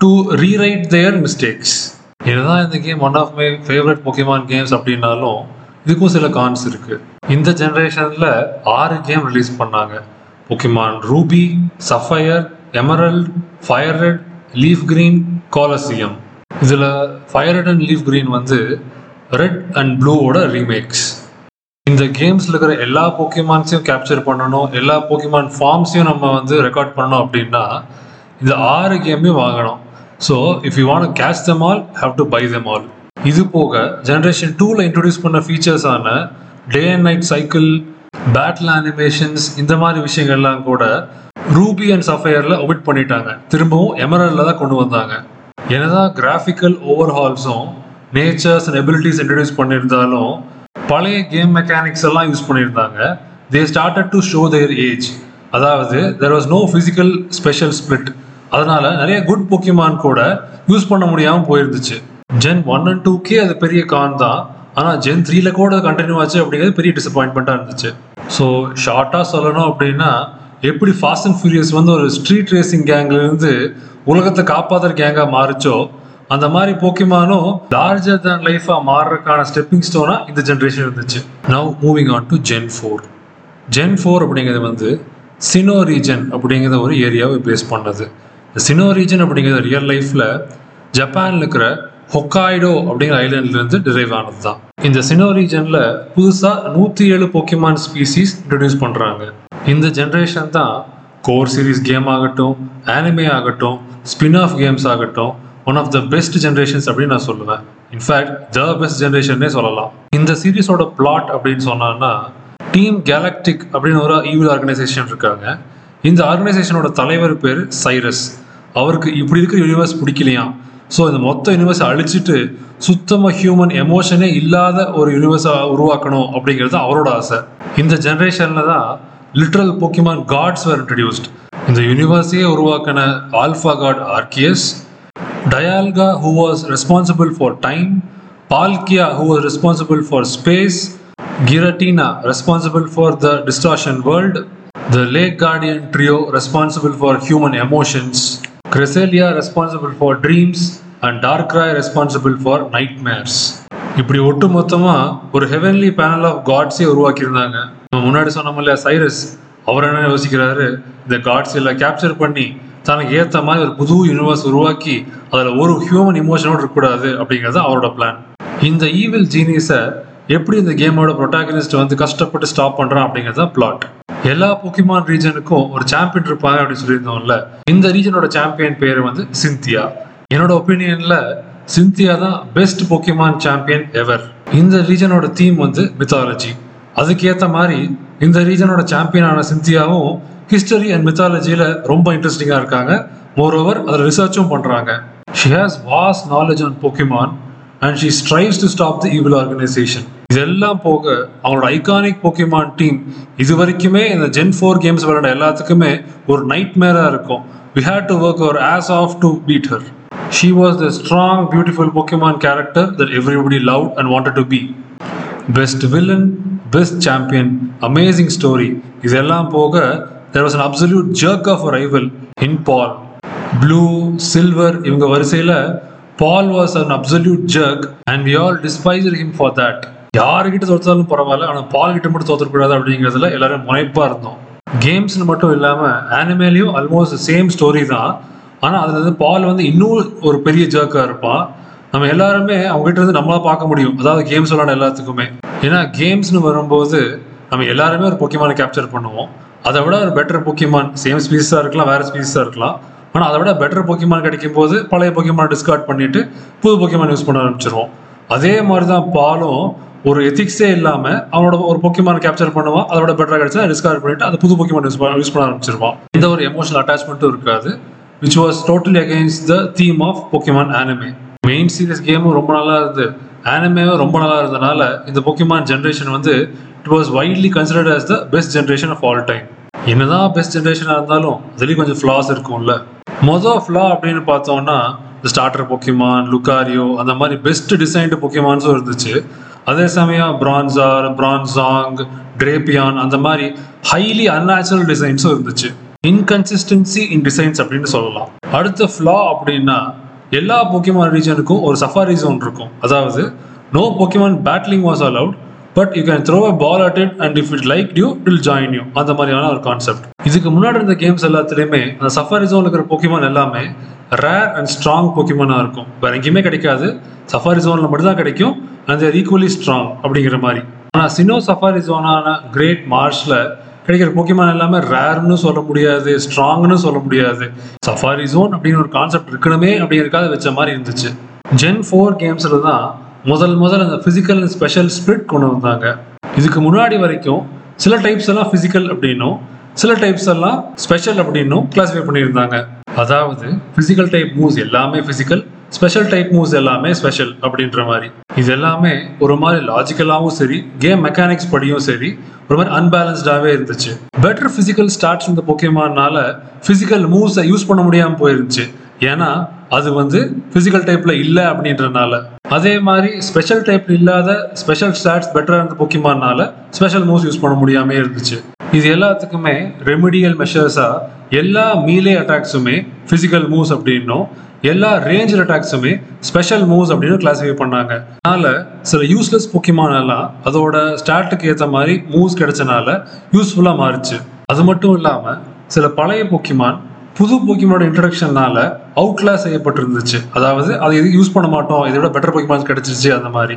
to rewrite their mistakes இதுதான் இந்த game one of my favourite முக்கியமான கேம்ஸ் அப்படின்னாலும் இதுக்கும் சில கான்ஸ் இருக்குது இந்த ஜென்ரேஷனில் ஆறு கேம் ரிலீஸ் பண்ணாங்க. முக்கியமான Ruby Sapphire Emerald Fire Red Leaf Green Colosseum இதில் Fire Red and Leaf Green வந்து ரெட் அண்ட் ப்ளூவோட ரீமேக்ஸ் இந்த கேம்ஸில் இருக்கிற எல்லா போக்கிமான்ஸையும் கேப்சர் பண்ணணும் எல்லா போக்கிமான் ஃபார்ம்ஸையும் நம்ம வந்து ரெக்கார்ட் பண்ணணும் அப்படின்னா இந்த ஆறு கேமையும் வாங்கணும். So if you want catch them all have to buy them all இது போக ஜென்ரேஷன் டூவில் இன்ட்ரடியூஸ் பண்ண ஃபீச்சர்ஸான day and night cycle battle animations இந்த மாதிரி விஷயங்கள்லாம் கூட ரூபி அண்ட் சஃபையரில் ஒமிட் பண்ணிட்டாங்க. திரும்பவும் எமரல்ல தான் கொண்டு வந்தாங்க. என்னதான் கிராஃபிக்கல் ஓவர்ஹால்ஸும் நேச்சர்ஸ் அண்ட் எபிலிட்டிஸ் இன்ட்ரடியூஸ் பண்ணியிருந்தாலும் பழைய கேம் மெக்கானிக்ஸ் எல்லாம் யூஸ் பண்ணியிருந்தாங்க. They started to show their age அதாவது there was no physical special split அதனால நிறைய குட் பொக்கிமான் கூட யூஸ் பண்ண முடியாமல் போயிருந்துச்சு. ஜென் ஒன் அண்ட் டூக்கே அது பெரிய கான் தான். ஆனால் ஜென் த்ரீல கூட கண்டினியூ ஆச்சு அப்படிங்கிறது பெரிய டிசப்பாயின்மெண்ட்டாக இருந்துச்சு. ஸோ ஷார்ட்டாக சொல்லணும் அப்படின்னா எப்படி ஃபாஸ்ட் அண்ட் ஃபியூரியஸ் வந்து ஒரு ஸ்ட்ரீட் ரேசிங் கேங்லேருந்து உலகத்தை காப்பாற்றுற கேங்காக மாறுச்சோ அந்த மாதிரி போக்கிமானும் லார்ஜர் தேன் லைஃபாக மாறுறதுக்கான ஸ்டெப்பிங் ஸ்டோனாக இந்த ஜென்ரேஷன் இருந்துச்சு. Now moving on to gen four gen four அப்படிங்கிறது வந்து சினோ ரீஜன் அப்படிங்கிற ஒரு ஏரியாவை பேஸ் பண்ணது. சினோ ரீஜன் அப்படிங்கிறது ரியல் லைஃப்பில் ஜப்பானில் இருக்கிற ஹொக்காய்டோ அப்படிங்கிற ஐலாண்ட்லேருந்து டிரைவ் ஆனது தான். இந்த சினோ ரீஜனில் புதுசாக நூற்றி ஏழு போக்கிமான் ஸ்பீசிஸ் இன்ட்ரடியூஸ் பண்ணுறாங்க இந்த ஜென்ரேஷன் தான் கோர் சீரிஸ் கேம் ஆகட்டும் ஆனிமே ஆகட்டும் ஸ்பின் ஆஃப் கேம்ஸ் ஆகட்டும் one of the best generations அப்படின்னு நான் சொல்லுவேன். இன்ஃபேக்ட் த பெஸ்ட் ஜென்ரேஷன்னே சொல்லலாம். இந்த சீரிஸோட பிளாட் அப்படின்னு சொன்னான்னா டீம் கேலக்டிக் அப்படின்னு ஒரு ஈவில் ஆர்கனைசேஷன் இருக்காங்க. இந்த ஆர்கனைசேஷனோட தலைவர் பேர் சைரஸ் அவருக்கு இப்படி இருக்கிற யூனிவர்ஸ் பிடிக்கலையா ஸோ இந்த மொத்த யூனிவர்ஸை அழிச்சிட்டு சுத்தமாக ஹியூமன் எமோஷனே இல்லாத ஒரு யூனிவர்ஸை உருவாக்கணும் அப்படிங்கிறது அவரோட ஆசை இந்த ஜென்ரேஷனில் தான் literal Pokemon gods were introduced இந்த யூனிவர்ஸையே உருவாக்கின alpha god Arceus Dialga who was responsible for time Palkia who was responsible for space Giratina responsible for the distortion world the lake guardian trio responsible for human emotions Cresselia responsible for dreams and Darkrai and responsible for nightmares இப்படி ஒட்டு மொத்தமாக ஒரு heavenly panel of காட்ஸே உருவாக்கியிருந்தாங்க. நம்ம முன்னாடி சொன்னோம் இல்லையா சைரஸ் அவர் என்ன யோசிக்கிறாரு? இந்த காட்ஸ் எல்லாம் கேப்சர் பண்ணி தனக்கு ஏற்ற மாதிரி ஒரு புது யூனிவர்ஸ் உருவாக்கி அதில் ஒரு ஹியூமன் இமோஷனோடு இருக்கக்கூடாது அப்படிங்கிறது அவரோட பிளான் இந்த ஈவில் ஜீனியஸை எப்படி இந்த கேமோட ப்ரொட்டாகனிஸ்ட் வந்து கஷ்டப்பட்டு ஸ்டாப் பண்ணுறான் அப்படிங்கிறது தான் பிளாட் எல்லா பொக்கிமான் ரீஜனுக்கும் ஒரு சாம்பியன் இருப்பாங்க அப்படின்னு சொல்லியிருந்தோம்ல இந்த ரீஜனோட சாம்பியன் பேர் வந்து சிந்தியா என்னோட ஒப்பீனியன்ல சிந்தியா தான் பெஸ்ட் பொக்கிமான் சாம்பியன் எவர் இந்த ரீஜனோட தீம் வந்து மித்தாலஜி அதுக்கேற்ற மாதிரி இந்த ரீஜனோட சாம்பியனான சிந்தியாவும் ஹிஸ்டரி அண்ட் மித்தாலஜியில் ரொம்ப இன்ட்ரெஸ்டிங்காக இருக்காங்க. மோர் ஓவர் அதில் ரிசர்ச்சும் பண்ணுறாங்க she has vast knowledge on Pokemon and she strives to stop the evil organisation இதெல்லாம் போக அவங்களோட ஐகானிக் போக்கிமான் டீம் இது வரைக்குமே இந்த ஜென் ஃபோர் கேம்ஸ் விளையாட எல்லாத்துக்குமே ஒரு நைட் மேராக இருக்கும். We had to work our ass off to beat her she was the strong beautiful Pokemon character that everybody love and wanted to be best villain best champion amazing story இதெல்லாம் போக there was an absolute jerk of rival in Paul Blue Silver இவங்க வரிசையில் Paul was an absolute jerk and we all despised him for that யாருக்கிட்ட தோத்தாலும் பரவாயில்ல ஆனால் பால் கிட்ட மட்டும் தோத்தக்கூடாது அப்படிங்கிறதுல எல்லாரும் முனைப்பாக இருந்தோம். கேம்ஸ்னு மட்டும் இல்லாமல் ஆனிமேலையும் ஆல்மோஸ்ட் சேம் ஸ்டோரி தான். ஆனால் அதில் வந்து பால் வந்து இன்னும் ஒரு பெரிய ஜர்க்காக இருப்பான் நம்ம எல்லாருமே அவங்ககிட்ட இருந்து நம்மளா பார்க்க முடியும். அதாவது கேம்ஸ் விளாட எல்லாத்துக்குமே. ஏன்னா கேம்ஸ்னு வரும்போது நம்ம எல்லாருமே ஒரு பொக்கிமான கேப்சர் பண்ணுவோம். அதை விட ஒரு பெட்டர் பொக்கிமான் சேம் ஸ்பீஸாக இருக்கலாம் வேறு ஸ்பீஸாக இருக்கலாம். ஆனால் அதை விட பெட்டர் பொக்கிமான் கிடைக்கும் போது பழைய பொக்கிமான் டிஸ்கார்ட் பண்ணிட்டு புது பொக்கிமான் யூஸ் பண்ண ஆரம்பிச்சிருவோம். அதே மாதிரி தான் பாலும் ஒரு எத்திக்ஸே இல்லாமல் அவனோட ஒரு பொக்கிமான் கேப்சர் பண்ணுவான் அதோட பெட்டராக கிடைச்சா டிஸ்கவர் பண்ணிட்டு அந்த புது பொக்கிமான் யூஸ் பண்ண யூஸ் பண்ண ஆரம்பிச்சிருவான். எந்த ஒரு எமோஷனல் அட்டாச்மெண்ட்டும் இருக்காது which was totally against the theme of Pokemon anime main series கேமும் ரொம்ப நல்லா இருந்தது. ஆனிமேவும் ரொம்ப நல்லா இருந்தனால இந்த பொக்கிமான் ஜென்ரேஷன் வந்து it was widely considered as the best generation of all time என்னதான் பெஸ்ட் ஜென்ரேஷனாக இருந்தாலும் அதுலேயும் கொஞ்சம் ஃப்ளாஸ் இருக்கும்ல. மொதல் ஃப்ளா அப்படின்னு பார்த்தோம்னா இந்த ஸ்டார்டர் பொக்கிமான் லுக்காரியோ அந்த மாதிரி பெஸ்ட் டிசைன்டு பொக்கிமான்ஸும் இருந்துச்சு. அதே சமயம் பிரான்சார் பிரான்சாங் ட்ரேபியான் அந்த மாதிரி ஹைலி அன்நேச்சுரல் டிசைன்ஸும் இருந்துச்சு. இன்கன்சிஸ்டன்சி இன் டிசைன்ஸ் அப்படின்னு சொல்லலாம். அடுத்த ஃப்ளா அப்படின்னா எல்லா போக்கிமான் ரீஜனுக்கும் ஒரு சஃபாரி ஜோன் இருக்கும். அதாவது no Pokemon battling was allowed but you can throw a ball at it and if it like you will join you அந்த மாதிரியான ஒரு கான்செப்ட் இதுக்கு முன்னாடி இருந்த கேம்ஸ் எல்லாத்துலேயுமே அந்த சஃபாரி ஜோனில் இருக்கிற போக்கிமான் எல்லாமே ரேர் அண்ட் ஸ்ட்ராங் பொக்கிமானாக இருக்கும். வேற எங்கேயுமே கிடைக்காது. சஃபாரி ஜோனில் மட்டும்தான் கிடைக்கும். அண்ட் தேர் ஈக்குவலி ஸ்ட்ராங் அப்படிங்கிற மாதிரி. ஆனால் சினோ சஃபாரி ஜோனான கிரேட் மார்ஷில் கிடைக்கிற போக்கிமான் எல்லாமே ரேர்னு சொல்ல முடியாது ஸ்ட்ராங்னு சொல்ல முடியாது. சஃபாரி ஜோன் அப்படின்னு ஒரு கான்செப்ட் இருக்கணுமே அப்படிங்கிறக்காக வச்ச மாதிரி இருந்துச்சு. ஜென் ஃபோர் கேம்ஸில் தான் முதல் முதல் அந்த ஃபிசிக்கல் அண்ட் ஸ்பெஷல் ஸ்பிரிட் கொண்டு வந்தாங்க. இதுக்கு முன்னாடி வரைக்கும் சில டைப்ஸ் எல்லாம் ஃபிசிக்கல் அப்படின்னும் சில டைப்ஸ் எல்லாம் ஸ்பெஷல் அப்படின்னும் கிளாஸிஃபை பண்ணியிருந்தாங்க. அதாவது ஃபிசிக்கல் டைப் மூவ்ஸ் எல்லாமே ஃபிசிக்கல் ஸ்பெஷல் டைப் மூவ்ஸ் எல்லாமே ஸ்பெஷல் அப்படின்ற மாதிரி. இது எல்லாமே ஒரு மாதிரி லாஜிக்கலாகவும் சரி கேம் மெக்கானிக்ஸ் படியும் சரி ஒரு மாதிரி அன்பேலன்ஸ்டாகவே இருந்துச்சு. பெட்டர் ஃபிசிக்கல் ஸ்டார்ட்ஸ் இந்த பொக்கியமானால ஃபிசிக்கல் மூவ்ஸை யூஸ் பண்ண முடியாமல் போயிருந்துச்சு. ஏன்னா அது வந்து ஃபிசிக்கல் டைப்பில் இல்லை அப்படின்றனால. அதே மாதிரி ஸ்பெஷல் டைப் இல்லாத ஸ்பெஷல் ஸ்டாட்ஸ் பெட்டராக இருந்த பொக்கிமானால ஸ்பெஷல் மூவ்ஸ் யூஸ் பண்ண முடியாமே இருந்துச்சு. இது எல்லாத்துக்குமே ரெமிடியல் மெஷர்ஸாக எல்லா மீலே அட்டாக்ஸுமே ஃபிசிக்கல் மூவ்ஸ் அப்படின்னும் எல்லா ரேஞ்ச் அட்டாக்ஸுமே ஸ்பெஷல் மூவ்ஸ் அப்படின்னு கிளாஸிஃபை பண்ணாங்க. அதனால சில யூஸ்லெஸ் பொக்கிமானெல்லாம் அதோட ஸ்டாட்டுக்கு ஏற்ற மாதிரி மூவ்ஸ் கிடைச்சனால யூஸ்ஃபுல்லாக மாறுச்சு. அது மட்டும் இல்லாமல் சில பழைய பொக்கிமான் புது பொக்கிமானோட இன்ட்ரடக்ஷன்னால அவுட் கிளாஸ் செய்யப்பட்டிருந்துச்சு. அதாவது அதை எதுவும் யூஸ் பண்ண மாட்டோம் இதை விட பெட்டர் பொக்கிமான்ஸ் கிடைச்சிருச்சு அந்த மாதிரி.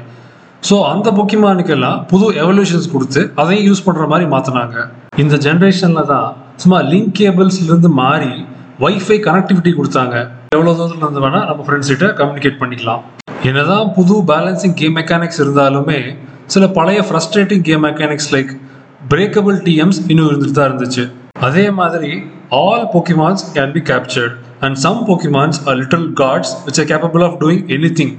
ஸோ அந்த பொக்கிமானுக்கெல்லாம் புது எவல்யூஷன்ஸ் கொடுத்து அதையும் யூஸ் பண்ணுற மாதிரி மாற்றினாங்க இந்த ஜென்ரேஷனில் தான் சும்மா லிங்க் கேபிள்ஸ்லேருந்து மாறி வைஃபை கனெக்டிவிட்டி கொடுத்தாங்க. எவ்வளோ தூரத்தில் இருந்து வேணால் நம்ம ஃப்ரெண்ட்ஸ் கிட்ட கம்யூனிகேட் பண்ணிக்கலாம். என்னதான் புது பேலன்சிங் கேம் மெக்கானிக்ஸ் இருந்தாலுமே சில பழைய frustrating game mechanics like breakable TMs இன்னும் இருந்துட்டு தான் இருந்துச்சு. அதே மாதிரி all Pokemons can be captured and some little gods which are which of doing anything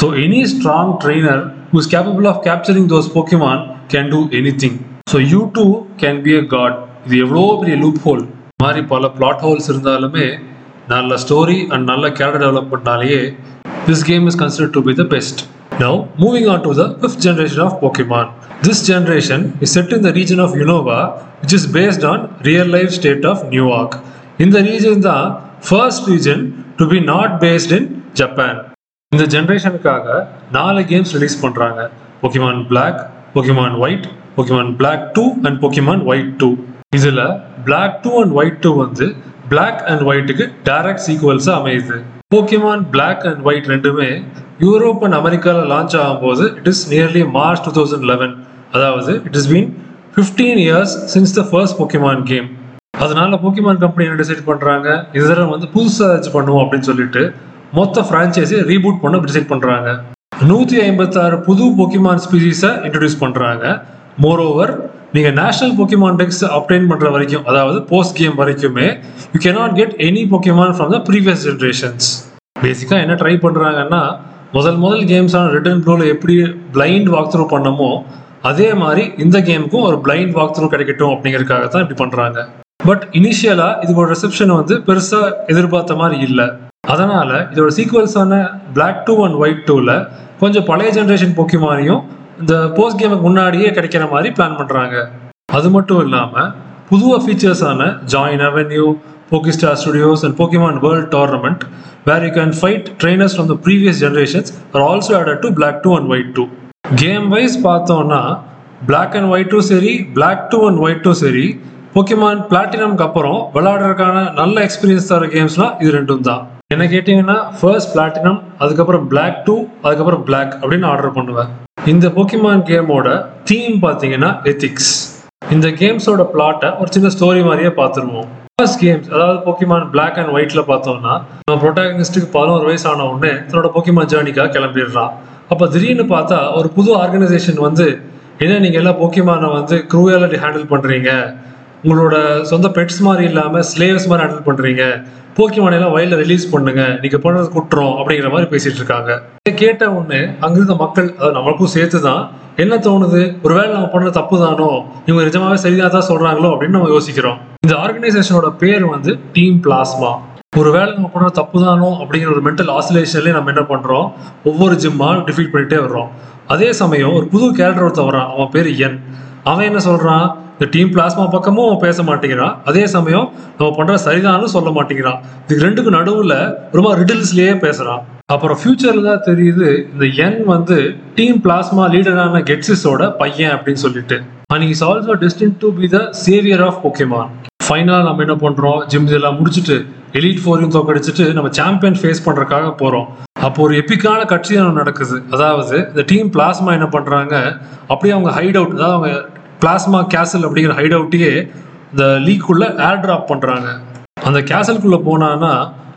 so any strong strong who is capable of capturing those Pokemon can do anything so you too can be a god இது எவ்வளோ பெரிய loop whole மாதிரி பல plot holes இருந்தாலுமே நல்ல story and நல்ல character டெவலப்மெண்ட்னாலேயே this game is consider to be the best now moving on to the fifth generation of Pokemon. This generation is set in the region of Unova, which is based on real life state of Newark. இந்த region தான் first region to be not based in Japan இந்த ஜென்ரேஷனுக்காக நாலு games release பண்ணுறாங்க Pokemon Black Pokemon White Pokemon Black two and Pokemon White two இதில் Black two and White two வந்து Black and ஒயிட்டுக்கு direct சீக்குவல்ஸாக அமையுது. போக்கிமான் பிளாக் அண்ட் ஒயிட் ரெண்டுமே யூரோப் அண்ட் அமெரிக்காவில் லான்ச் ஆகும்போது it is nearly March two thousand eleven அதாவது it is been fifteen years since the first Pokemon game அதனால Pokemon company என்ன டிசைட் பண்ணுறாங்க இது தடவை வந்து புதுசாக ஏதாச்சும் பண்ணுவோம் அப்படின்னு சொல்லிட்டு மொத்த ஃப்ரான்ச்சைஸை ரீபூட் பண்ண டிசைட் பண்ணுறாங்க நூற்றி ஐம்பத்தாறு புது போக்கிமான் ஸ்பீசிஸை இன்ட்ரடியூஸ் பண்ணுறாங்க மோரோவர் நீங்கள் நேஷனல் பொக்கிமான் டெக்ஸ் அப்டைன் பண்ணுற வரைக்கும் அதாவது போஸ்ட் கேம் வரைக்குமே you cannot get any Pokemon from the previous generations பேசிக்காக என்ன ட்ரை பண்ணுறாங்கன்னா முதல் முதல் கேம்ஸான ரெட் அண்ட் ப்ளூவில் எப்படி பிளைண்ட் வாக் த்ரூ பண்ணமோ அதே மாதிரி இந்த கேமுக்கும் ஒரு பிளைண்ட் வாக் த்ரூ கிடைக்கட்டும் அப்படிங்கிறதுக்காக தான் இப்படி பண்ணுறாங்க பட் இனிஷியலாக இதோட ரிசப்ஷன் வந்து பெருசாக எதிர்பார்த்த மாதிரி இல்லை. அதனால் இதோட சீக்வல்ஸான பிளாக் டூ அண்ட் ஒயிட் டூவில் கொஞ்சம் பழைய ஜென்ரேஷன் போக்கிமானையும் இந்த போஸ்ட் கேமுக்கு முன்னாடியே கிடைக்கிற மாதிரி பிளான் பண்ணுறாங்க அது மட்டும் இல்லாமல் புதுவாக ஃபீச்சர்ஸான join avenue PokeStar studios and Pokemon world tournament where you can fight trainers from the previous generations are also added to Black two and White two game wise பார்த்தோம்னா பிளாக் அண்ட் ஒயிட் டூ சரி Black two and White two சரி Pokemon பிளாட்டினம்க்கு அப்புறம் விளையாடுறதுக்கான நல்ல experience தர கேம்ஸ்லாம் இது ரெண்டும் தான். என்ன கேட்டிங்கன்னா ஃபர்ஸ்ட் பிளாட்டினம் அதுக்கப்புறம் பிளாக் டூ அதுக்கப்புறம் பிளாக் அப்படின்னு ஆர்டர் பண்ணுவேன். இந்த போக்கிமான் கேமோட தீம் பார்த்தீங்கன்னா எத்திக்ஸ் இந்த கேம்ஸோட பிளாட்டை ஒரு சின்ன ஸ்டோரி மாதிரியே பார்த்துருவோம். ஃபர்ஸ்ட் கேம்ஸ் அதாவது போக்கிமான் பிளாக் அண்ட் ஒயிட்ல பார்த்தோம்னா நம்ம ப்ரொட்டாகனிஸ்ட்டுக்கு பதினோரு வயசு ஆன உடனே தன்னோட போக்கிமான் ஜேர்னிக்காக கிளம்பிடுறான் அப்போ திடீர்னு பார்த்தா ஒரு புது ஆர்கனைசேஷன் வந்து என்ன நீங்கள் எல்லாம் போக்கிமானை வந்து க்ரூயலாக ஹேண்டில் பண்ணுறீங்க உங்களோட சொந்த பெட்ஸ் மாதிரி இல்லாமல் ஸ்லேவ்ஸ் மாதிரி ஹேண்டில் பண்ணுறீங்க போக்கிமானையெல்லாம் வயலில் ரிலீஸ் பண்ணுங்க. நீங்கள் பண்ணுறது குற்றம் அப்படிங்கிற மாதிரி பேசிட்டு இருக்காங்க. இதை கேட்ட உடனே அங்கிருந்த மக்கள் அதாவது நம்மளுக்கும் சேர்த்து தான் என்ன தோணுது? ஒருவேளை நம்ம பண்ணுறது தப்பு தானோ இவங்க நிஜமாவே சரியாக தான் சொல்றாங்களோ அப்படின்னு நம்ம யோசிக்கிறோம். இந்த ஆர்கனைசேஷனோட பேர் வந்து டீம் பிளாஸ்மா ஒருவேளை நம்ம பண்ணுற தப்பு தானோ அப்படிங்கிற ஒரு மென்டல் ஆசிலேஷன்லேயே நம்ம என்ன பண்ணுறோம் ஒவ்வொரு ஜிம்மா டிஃபீட் பண்ணிட்டே வர்றோம். அதே சமயம் ஒரு புது கேரக்டர் ஒருத்தன் வரான் அவன் பேர் என் அவன் என்ன சொல்றான்? இந்த டீம் பிளாஸ்மா பக்கமும் அவன் பேச மாட்டேங்கிறான். அதே சமயம் நம்ம பண்ற சரிதான்னு சொல்ல மாட்டேங்கிறான். இதுக்கு ரெண்டுக்கும் நடுவுல ரொம்ப ரிடில்ஸ்லயே பேசுறான். அப்புறம் ஃபியூச்சர்ல தான் தெரியுது இந்த என் வந்து டீம் பிளாஸ்மா லீடரான கெட்ஸிஸோட பையன் அப்படின்னு சொல்லிட்டு. And is also destined to be the saviour of Pokemon ஃபைனலாக நம்ம என்ன பண்ணுறோம் ஜிம் எல்லாம் முடிச்சுட்டு எலிட் ஃபோரையும் தோக்கடிச்சிட்டு நம்ம சாம்பியன் ஃபேஸ் பண்ணுறக்காக போகிறோம் அப்போ ஒரு எப்பிக்கான கட்சி நடக்குது. அதாவது இந்த டீம் பிளாஸ்மா என்ன பண்ணுறாங்க அப்படியே அவங்க ஹைட் அவுட் அதாவது அவங்க பிளாஸ்மா கேசல் அப்படிங்கிற ஹைட் அவுட்டையே இந்த லீக்குள்ளே ஏர் ட்ராப் பண்ணுறாங்க அந்த கேசலுக்குள்ளே போனான்னா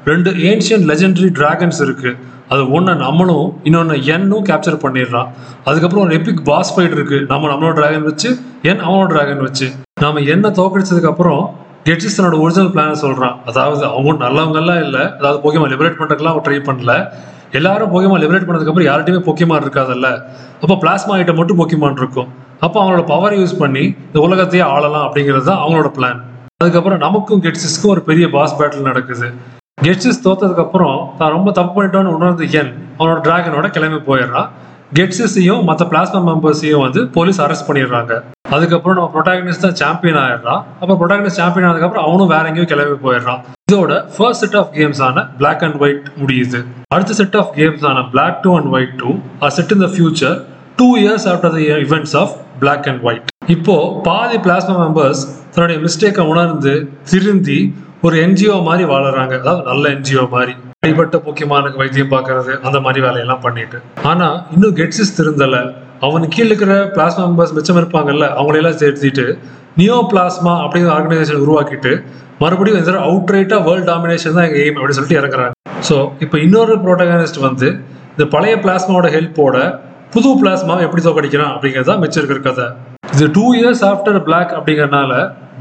ரெண்டு ஏன்ஷியன் லெஜெண்டரி டிராகன்ஸ் இருக்குது அது ஒன்று நம்மளும் இன்னொன்று என்னும் கேப்சர் பண்ணிடுறான். அதுக்கப்புறம் ஒரு எபிக் பாஸ் ஃபைட் இருக்குது நம்ம நம்மளோட டிராகன் வச்சு என் அவனோட டிராகன் வச்சு. நம்ம என்ன தோக்கடிச்சதுக்கப்புறம் அப்புறம் தன்னோட ஒரிஜினல் பிளானை சொல்கிறான் அதாவது அவங்க நல்லவங்கெல்லாம் இல்லை. அதாவது போக்கியமாக லிபரேட் பண்ணுறதுக்குலாம் அவன் ட்ரை பண்ணல. எல்லாரும் போக்கியமாக லிபரேட் பண்ணதுக்கப்புறம் யார்கிட்டயுமே இருக்காதல்ல. அப்போ பிளாஸ்மா ஐட்டம் மட்டும் போக்கியமான் இருக்கும். அப்போ அவங்களோட பவர் யூஸ் பண்ணி இந்த உலகத்தையே ஆளலாம் அப்படிங்கிறது தான் அவங்களோட பிளான் அதுக்கப்புறம் நமக்கும் கெட்ஸிஸ்க்கும் ஒரு பெரிய பாஸ் பேட்டில் நடக்குது. கெட்ஸிஸ் தோத்ததுக்கு அப்புறம் தான் ரொம்ப தப்பு பண்ணிட்டோன்னு உணர்ந்து என் அவனோட டிராகனோட கிளம்பி போயிடுறான் கெட்ஸஸையும் மற்ற பிளாஸ்மா மெம்பர்ஸையும் வந்து போலீஸ் அரெஸ்ட் பண்ணிடுறாங்க. அதுக்கப்புறம் நம்ம ப்ரொட்டாகனிஸ்ட் தான் சாம்பியன் ஆயிடுறான் அப்போ ப்ரொட்டாகனிஸ்ட் சாம்பியன் ஆனதுக்கப்புறம் அவனும் வேற எங்கேயும் கிளம்பி போயிடுறான். இதோட ஃபர்ஸ்ட் செட் ஆஃப் கேம்ஸ் ஆன பிளாக் அண்ட் ஒயிட் முடியுது. அடுத்த செட் ஆஃப் கேம்ஸ் ஆன Black two and White two are set in the future two years after the events of Black and White இப்போ பாதி பிளாஸ்மா மெம்பர்ஸ் தன்னுடைய மிஸ்டேக்கை உணர்ந்து திருந்தி ஒரு என்ஜிஓ மாதிரி வாழறாங்க. அதாவது நல்ல என்ஜிஓ மாதிரி. அடிபட்ட முக்கியமானுக்கு வைத்தியம் பார்க்கறது அந்த மாதிரி வேலையெல்லாம் பண்ணிட்டு. ஆனா இன்னும் கெட்ஸிஸ் திருந்தல. அவனுக்கு கீழே இருக்கிற பிளாஸ்மா மெம்பர்ஸ் மிச்சம் இருப்பாங்கல்ல அவங்களையெல்லாம் சேர்த்திட்டு நியோ பிளாஸ்மா அப்படிங்கிற ஆர்கனைசேஷன் உருவாக்கிட்டு மறுபடியும் இந்த அவுட் ரைட்டா வேர்ல்ட் டாமினேஷன் தான் எங்க எய்ம் அப்படின்னு சொல்லிட்டு இறங்குறாங்க. ஸோ இப்போ இன்னொரு ப்ரோட்டகனிஸ்ட் வந்து இந்த பழைய பிளாஸ்மாவோட ஹெல்ப்போட புது பிளாஸ்மாவை எப்படி தோக்கடிக்கிறான் அப்படிங்கிறது தான் மிச்சம் இருக்கிற கதை. இது டூ இயர்ஸ் ஆஃப்டர் பிளாக் அப்படிங்கறனால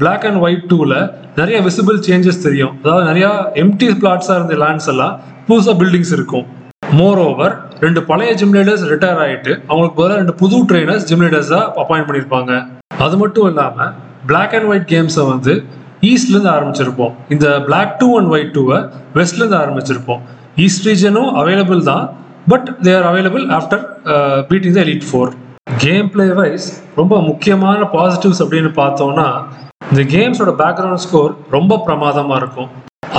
பிளாக் அண்ட் ஒயிட் டூவில் நிறைய விசிபிள் சேஞ்சஸ் தெரியும். அதாவது நிறையா எம்டி பிளாட்ஸாக இருந்த லேண்ட்ஸ் எல்லாம் புதுசாக பில்டிங்ஸ் இருக்கும். மோர் ஓவர் ரெண்டு பழைய ஜிம் லீடர்ஸ் ரிட்டையர் ஆகிட்டு அவங்களுக்கு பதிலாக ரெண்டு புது ட்ரெயினர்ஸ் ஜிம் லீடர்ஸாக அப்பாயிண்ட் பண்ணியிருப்பாங்க. அது மட்டும் இல்லாமல் பிளாக் அண்ட் ஒயிட் கேம்ஸை வந்து ஈஸ்ட்லேருந்து ஆரம்பிச்சிருப்போம். இந்த பிளாக் டூ அண்ட் ஒயிட் டூவை வெஸ்ட்லேருந்து ஆரம்பிச்சிருப்போம். ஈஸ்ட் ரீஜனும் அவைலபிள் தான். But they are available after beating the elite four gameplay wise ரொம்ப முக்கியமான பாசிட்டிவ்ஸ் அப்படின்னு பார்த்தோம்னா இந்த கேம்ஸோட பேக்ரவுண்ட் ஸ்கோர் ரொம்ப பிரமாதமாக இருக்கும்.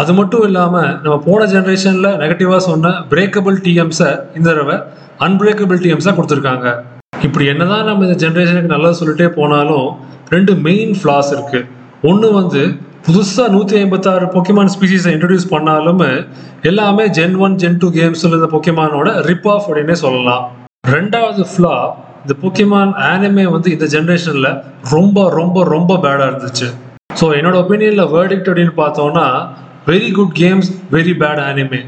அது மட்டும் இல்லாமல் நம்ம போன ஜென்ரேஷனில் நெகட்டிவாக சொன்ன பிரேக்கபிள் டிஎம்ஸை இந்த தடவை அன்பிரேக்கபிள் டிஎம்ஸாக கொடுத்துருக்காங்க. இப்படி என்னதான் நம்ம இந்த ஜென்ரேஷனுக்கு நல்லது சொல்லிட்டே போனாலும் ரெண்டு மெயின் ஃப்ளாஸ் இருக்குது ஒன்று வந்து புதுசாக நூற்றி ஐம்பத்தாறு பொக்கிமான் ஸ்பீசிஸை இன்ட்ரடியூஸ் பண்ணாலும் எல்லாமே ஜென் ஒன் ஜென் டூ கேம்ஸில் இருந்த பொக்கிமானோட ரிப் ஆஃப் அப்படின்னே சொல்லலாம். ரெண்டாவது ஃப்ளா இந்த பொக்கிமான் ஆனிமே வந்து இந்த ஜென்ரேஷனில் ரொம்ப ரொம்ப ரொம்ப பேடாக இருந்துச்சு. ஸோ என்னோட ஒப்பீனியனில் வேர்டிக்ட் அப்படின்னு பார்த்தோம்னா very good games very bad anime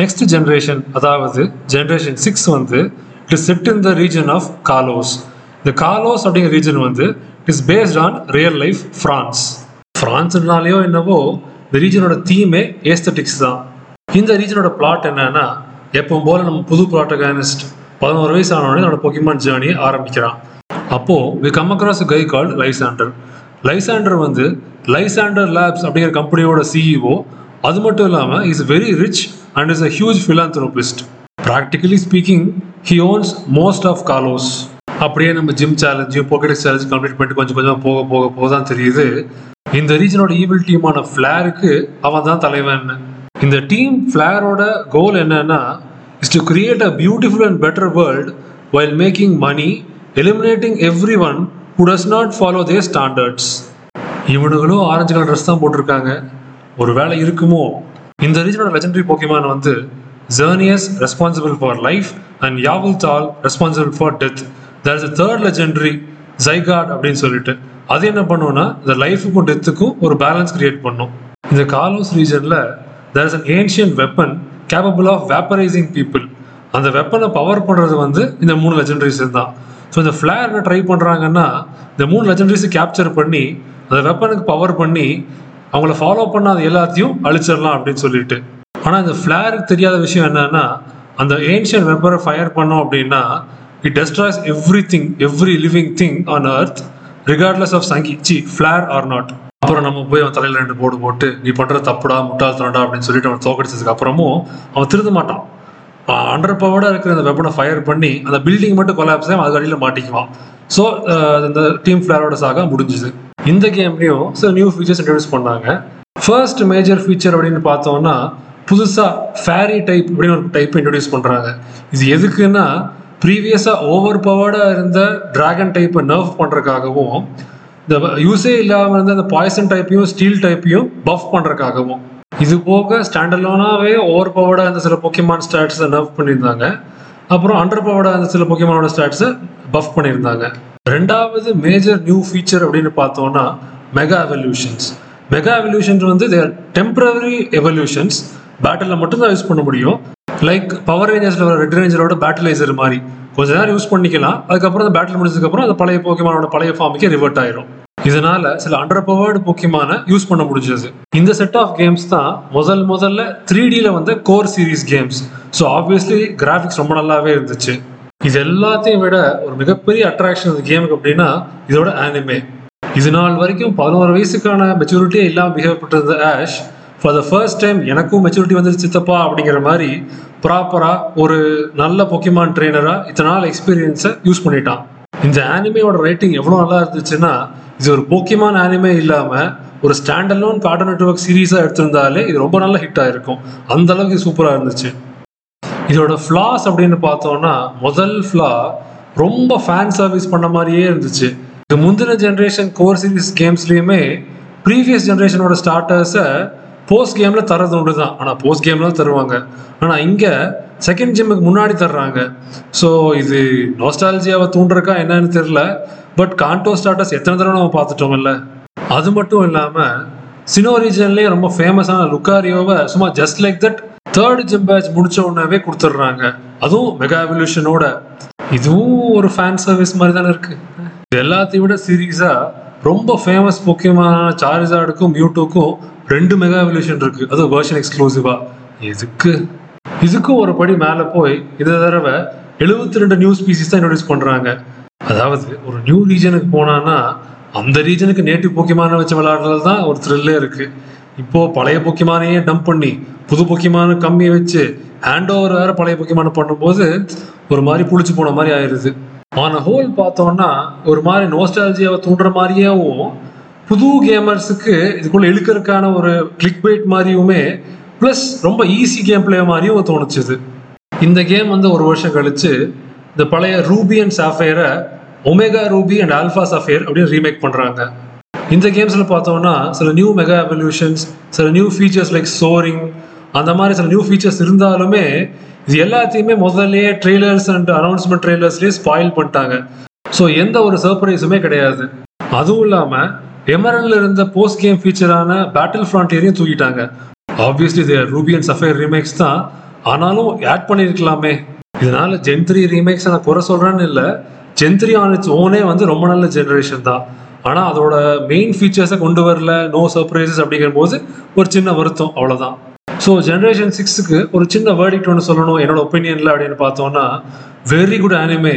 next generation அதாவது ஜென்ரேஷன் சிக்ஸ் வந்து it is set in the region of Kalos இந்த காலோஸ் அப்படிங்கிற ரீஜன் வந்து it is based on real life France ஃப்ரான்ஸ்னாலேயோ என்னவோ இந்த ரீஜனோட தீமே ஏஸ்தட்டிக்ஸ் தான். இந்த ரீஜனோட பிளாட் என்னன்னா எப்பவும் போல நம்ம புது ப்ராட்டகானிஸ்ட் பதினோரு வயசு ஆனவொடனே என்னோட பொக்கிமான் ஜேர்னியை ஆரம்பிக்கிறான். அப்போது we come across guy called Lysandre Lysandre வந்து லைசாண்டர் லேப்ஸ் அப்படிங்கிற கம்பெனியோட சிஇஓ அது மட்டும் இல்லாமல் is very rich and is a huge philanthropist practically speaking he owns most of Kalos அப்படியே நம்ம ஜிம் சேலஞ்சும் பாக்கெட் சேலஞ்ச் கம்ப்ளீட் பண்ணிட்டு கொஞ்சம் கொஞ்சம் போக போக போக தான் தெரியுது. இந்த ரீஜனோட ஈவில் டீமான ஃபிளாருக்கு அவன் தான் தலைவன். இந்த டீம் ஃப்ளேரோட கோல் என்னன்னா is to create a beautiful and better world while making money eliminating everyone who does not follow their standards இவனுங்களும் orange colour dress தான் போட்டிருக்காங்க. ஒரு வேலை இருக்குமோ? இந்த ரீஜனோட லெஜண்டரி போக்கிமான் வந்து Xerneas responsible for life and Yveltal responsible for death there is a third legendary Zygarde அப்படின்னு சொல்லிட்டு. அது என்ன பண்ணுவோம்னா இந்த லைஃபுக்கும் டெத்துக்கும் ஒரு பேலன்ஸ் கிரியேட் பண்ணும். இந்த காலோஸ் ரீஜனில் there is an ancient weapon capable of vaporising people அந்த வெப்பனை பவர் பண்ணுறது வந்து இந்த மூணு லெஜெண்டரிஸ் தான். ஸோ இந்த ஃப்ளேர் என்ன ட்ரை பண்ணுறாங்கன்னா இந்த மூணு லெஜெண்டரிஸை கேப்சர் பண்ணி அந்த வெப்பனுக்கு பவர் பண்ணி அவங்கள ஃபாலோ பண்ணாத எல்லாத்தையும் அழிச்சிடலாம் அப்படின்னு சொல்லிட்டு. ஆனால் இந்த ஃப்ளேருக்கு தெரியாத விஷயம் என்னன்னா அந்த ஏன்ஷியன் வெப்பரை ஃபயர் பண்ணோம் அப்படின்னா it destroys everything every living thing on earth regardless of சங்கி சி ஃப்ளேர் ஆர் நாட் அப்புறம் நம்ம போய் அவன் தலையில் ரெண்டு போர்டு போட்டு நீ பண்ணுற தப்புடா முட்டாள்தனடா அப்படின்னு சொல்லிட்டு அவன் தோக்கடிச்சதுக்கு அப்புறமும் அவன் திருந்த மாட்டான். அண்டர் பவர்டாக இருக்கிற அந்த வெப்பனை ஃபயர் பண்ணி அந்த பில்டிங் மட்டும் கொலாப்ஸ் ஆகும் அது அடியில் மாட்டிக்குவான். ஸோ இந்த டீம் ஃபிளேரோட சாக முடிஞ்சுது. இந்த கேம்லேயும் சில நியூ ஃபீச்சர்ஸ் இன்ட்ரடியூஸ் பண்ணாங்க. ஃபர்ஸ்ட் மேஜர் ஃபீச்சர் அப்படின்னு பார்த்தோம்னா புதுசாக ஃபேரி டைப் அப்படின்னு ஒரு டைப் இன்ட்ரடியூஸ் பண்ணுறாங்க இது எதுக்குன்னா ப்ரீவியஸாக ஓவர் பவர்டாக இருந்த டிராகன் டைப்பை நர்வ் பண்ணுறதுக்காகவும் இந்த யூஸே இல்லாமல் இருந்த அந்த பாய்சன் டைப்பையும் ஸ்டீல் டைப்பையும் பஃப் பண்ணுறதுக்காகவும் இது போக ஸ்டாண்டர்லோனாகவே ஓவர் பவர்டாக இருந்த சில பொக்கிமான் ஸ்டாட்ஸை நர்வ் பண்ணியிருந்தாங்க. அப்புறம் அண்டர் பவர்டாக இருந்த சில பொக்கிமானோட ஸ்டாட்ஸை பஃப் பண்ணியிருந்தாங்க. ரெண்டாவது மேஜர் நியூ ஃபீச்சர் அப்படின்னு பார்த்தோம்னா மெகா எவல்யூஷன்ஸ் மெகா எவல்யூஷன்ஸ் வந்து தேர் டெம்பரவரி எவல்யூஷன்ஸ் பேட்டிலில் மட்டும்தான் யூஸ் பண்ண முடியும். லைக் பவர் ரேஞ்சர்ஸில் வர ரெட் ரேஞ்சரோட பேட்டிலைசர் மாதிரி. கொஞ்ச நேரம் யூஸ் பண்ணிக்கலாம். அதுக்கப்புறம் அந்த பேட்டில் முடிஞ்சதுக்கப்புறம் அந்த பழைய போக்கிமானோட பழைய ஃபார்முக்கே ரிவர்ட் ஆயிரும். இதனால சில அண்டர் பவர்டு போக்கிமான யூஸ் பண்ண முடிஞ்சது. இந்த செட் ஆஃப் கேம்ஸ் தான் முதல் முதல்ல த்ரீ டியில் வந்த core series games so obviously graphics ரொம்ப நல்லாவே இருந்துச்சு. இது எல்லாத்தையும் விட ஒரு மிகப்பெரிய அட்ராக்ஷன் இந்த கேமுக்கு அப்படின்னா இதோட ஆனிமே இது நாள் வரைக்கும் பதினோரு வயசுக்கான மெச்சூரிட்டியே இல்லாமல் behave பண்ணிருந்த Ash for the first time எனக்கும் மெச்சூரிட்டி வந்துருச்சு சித்தப்பா அப்படிங்கிற மாதிரி ப்ராப்பராக ஒரு நல்ல பொக்கிமான் ட்ரெயினராக இத்தனை நாள் எக்ஸ்பீரியன்ஸை யூஸ் பண்ணிட்டான். இந்த ஆனிமேவோட ரேட்டிங் எவ்வளோ நல்லா இருந்துச்சுன்னா இது ஒரு போக்கிமான் ஆனிமே இல்லாமல் ஒரு ஸ்டாண்டலோன் கார்டன் நெட்ஒர்க் சீரீஸாக எடுத்திருந்தாலே இது ரொம்ப நல்ல ஹிட் ஆகிருக்கும் அந்த அளவுக்கு சூப்பராக இருந்துச்சு. இதோட ஃப்ளாஸ் அப்படின்னு பார்த்தோம்னா முதல் ஃப்ளா ரொம்ப ஃபேன் சர்வீஸ் பண்ண மாதிரியே இருந்துச்சு. இது முந்தின ஜென்ரேஷன் கோர் சீரிஸ் கேம்ஸ்லேயுமே ப்ரீவியஸ் ஜென்ரேஷனோட ஸ்டார்டர்ஸை போஸ்ட் கேமில் தரது ஒன்று தான் ஆனால் போஸ்ட் கேமில் தருவாங்க. ஆனால் இங்கே செகண்ட் ஜிம்முக்கு முன்னாடி தர்றாங்க. ஸோ இது நோஸ்டாலஜியாவை தூண்டுறக்கா என்னன்னு தெரில பட் கான்டோ ஸ்டார்டர்ஸ் எத்தனை தடவை நம்ம பார்த்துட்டோம்ல அது மட்டும் இல்லாமல் சினோ ரீஜன்லேயே ரொம்ப ஃபேமஸான லுக்காரியோவை சும்மா just like that third gym badge முடிச்ச உடனே கொடுத்துட்றாங்க. அதுவும் மெகா எவல்யூஷனோட இதுவும் ஒரு ஃபேன் சர்வீஸ் மாதிரி தானே இருக்குது இது எல்லாத்தையும் விட சீரியஸா ரொம்ப ஃபேமஸ் முக்கியமான சார்ஜார்டுக்கும் மியூட்டுக்கும் ரெண்டு மெகா எவல்யூஷன் இருக்கு. அது வெர்ஷன் எக்ஸ்க்ளூசிவா எதுக்கு? இதுக்கும் ஒரு படி மேலே போய் இந்த தடவை எழுபத்தி ரெண்டு நியூ ஸ்பீசிஸ் தான் இன்ட்ரடியூஸ் பண்ணுறாங்க அதாவது ஒரு நியூ ரீஜனுக்கு போனான்னா அந்த ரீஜனுக்கு நேட்டிவ் போக்கியமான வச்சு விளையாடுறது தான் ஒரு த்ரில்லே இருக்கு. இப்போ பழைய போக்கியமானையே டம்ப் பண்ணி புது போக்கியமான கம்மியை வச்சு ஹேண்ட் ஓவர் வேற பழைய போக்கியமான பண்ணும்போது ஒரு மாதிரி புளிச்சு போன மாதிரி ஆயிடுது ஆன ஹோல் பார்த்தோம்னா ஒரு மாதிரி நோஸ்டாலஜியாவை தூண்டுற மாதிரியாவும் புது கேமர்ஸுக்கு இதுக்குள்ள இழுக்கிறதுக்கான ஒரு கிளிக் பைட் மாதிரியுமே ப்ளஸ் ரொம்ப ஈஸி கேம் பிளே மாதிரியும் தோணுச்சுது. இந்த கேம் வந்து ஒரு வருஷம் கழிச்சு இந்த பழைய Ruby and சாஃபயரை Omega Ruby and Alpha Sapphire அப்படின்னு ரீமேக் பண்ணுறாங்க இந்த கேம்ஸில் பார்த்தோம்னா சில நியூ மெகா எவல்யூஷன்ஸ் சில நியூ ஃபீச்சர்ஸ் லைக் சோரிங் அந்த மாதிரி சில நியூ ஃபீச்சர்ஸ் இருந்தாலுமே இது எல்லாத்தையுமே முதல்லயே ட்ரெய்லர்ஸ் அண்ட் அனௌன்ஸ்மெண்ட் ட்ரெய்லர்ஸ்லேயே ஸ்பாயில் பண்ணிட்டாங்க. ஸோ எந்த ஒரு சர்ப்ரைஸுமே கிடையாது. அதுவும் இல்லாமல் எமரல்ல இருந்த போஸ்ட் கேம் ஃபீச்சரான பேட்டில் ஃப்ரான்டியரையும் தூக்கிட்டாங்க. ஆப்வியஸ்லி இது ரூபி அண்ட் சஃபேர் ரீமேக்ஸ் தான். ஆனாலும் ஆட் பண்ணியிருக்கலாமே இதனால ஜென்த்ரி ரீமேக்ஸ் நான் குறை சொல்கிறேன்னு இல்லை. ஜென்த்ரி ஆன் இட்ஸ் ஓனே வந்து ரொம்ப நல்ல ஜென்ரேஷன் தான். ஆனால் அதோட மெயின் ஃபீச்சர்ஸை கொண்டு வரல நோ சர்ப்ரைசஸ் அப்படிங்கிற போது ஒரு சின்ன வருத்தம் அவ்வளோதான் ஸோ ஜென்ரேஷன் சிக்ஸுக்கு ஒரு சின்ன வேர்டிக்ட் ஒன்று சொல்லணும் என்னோட ஒப்பீனியனில் அப்படின்னு பார்த்தோம்னா வெரி குட் அனிமே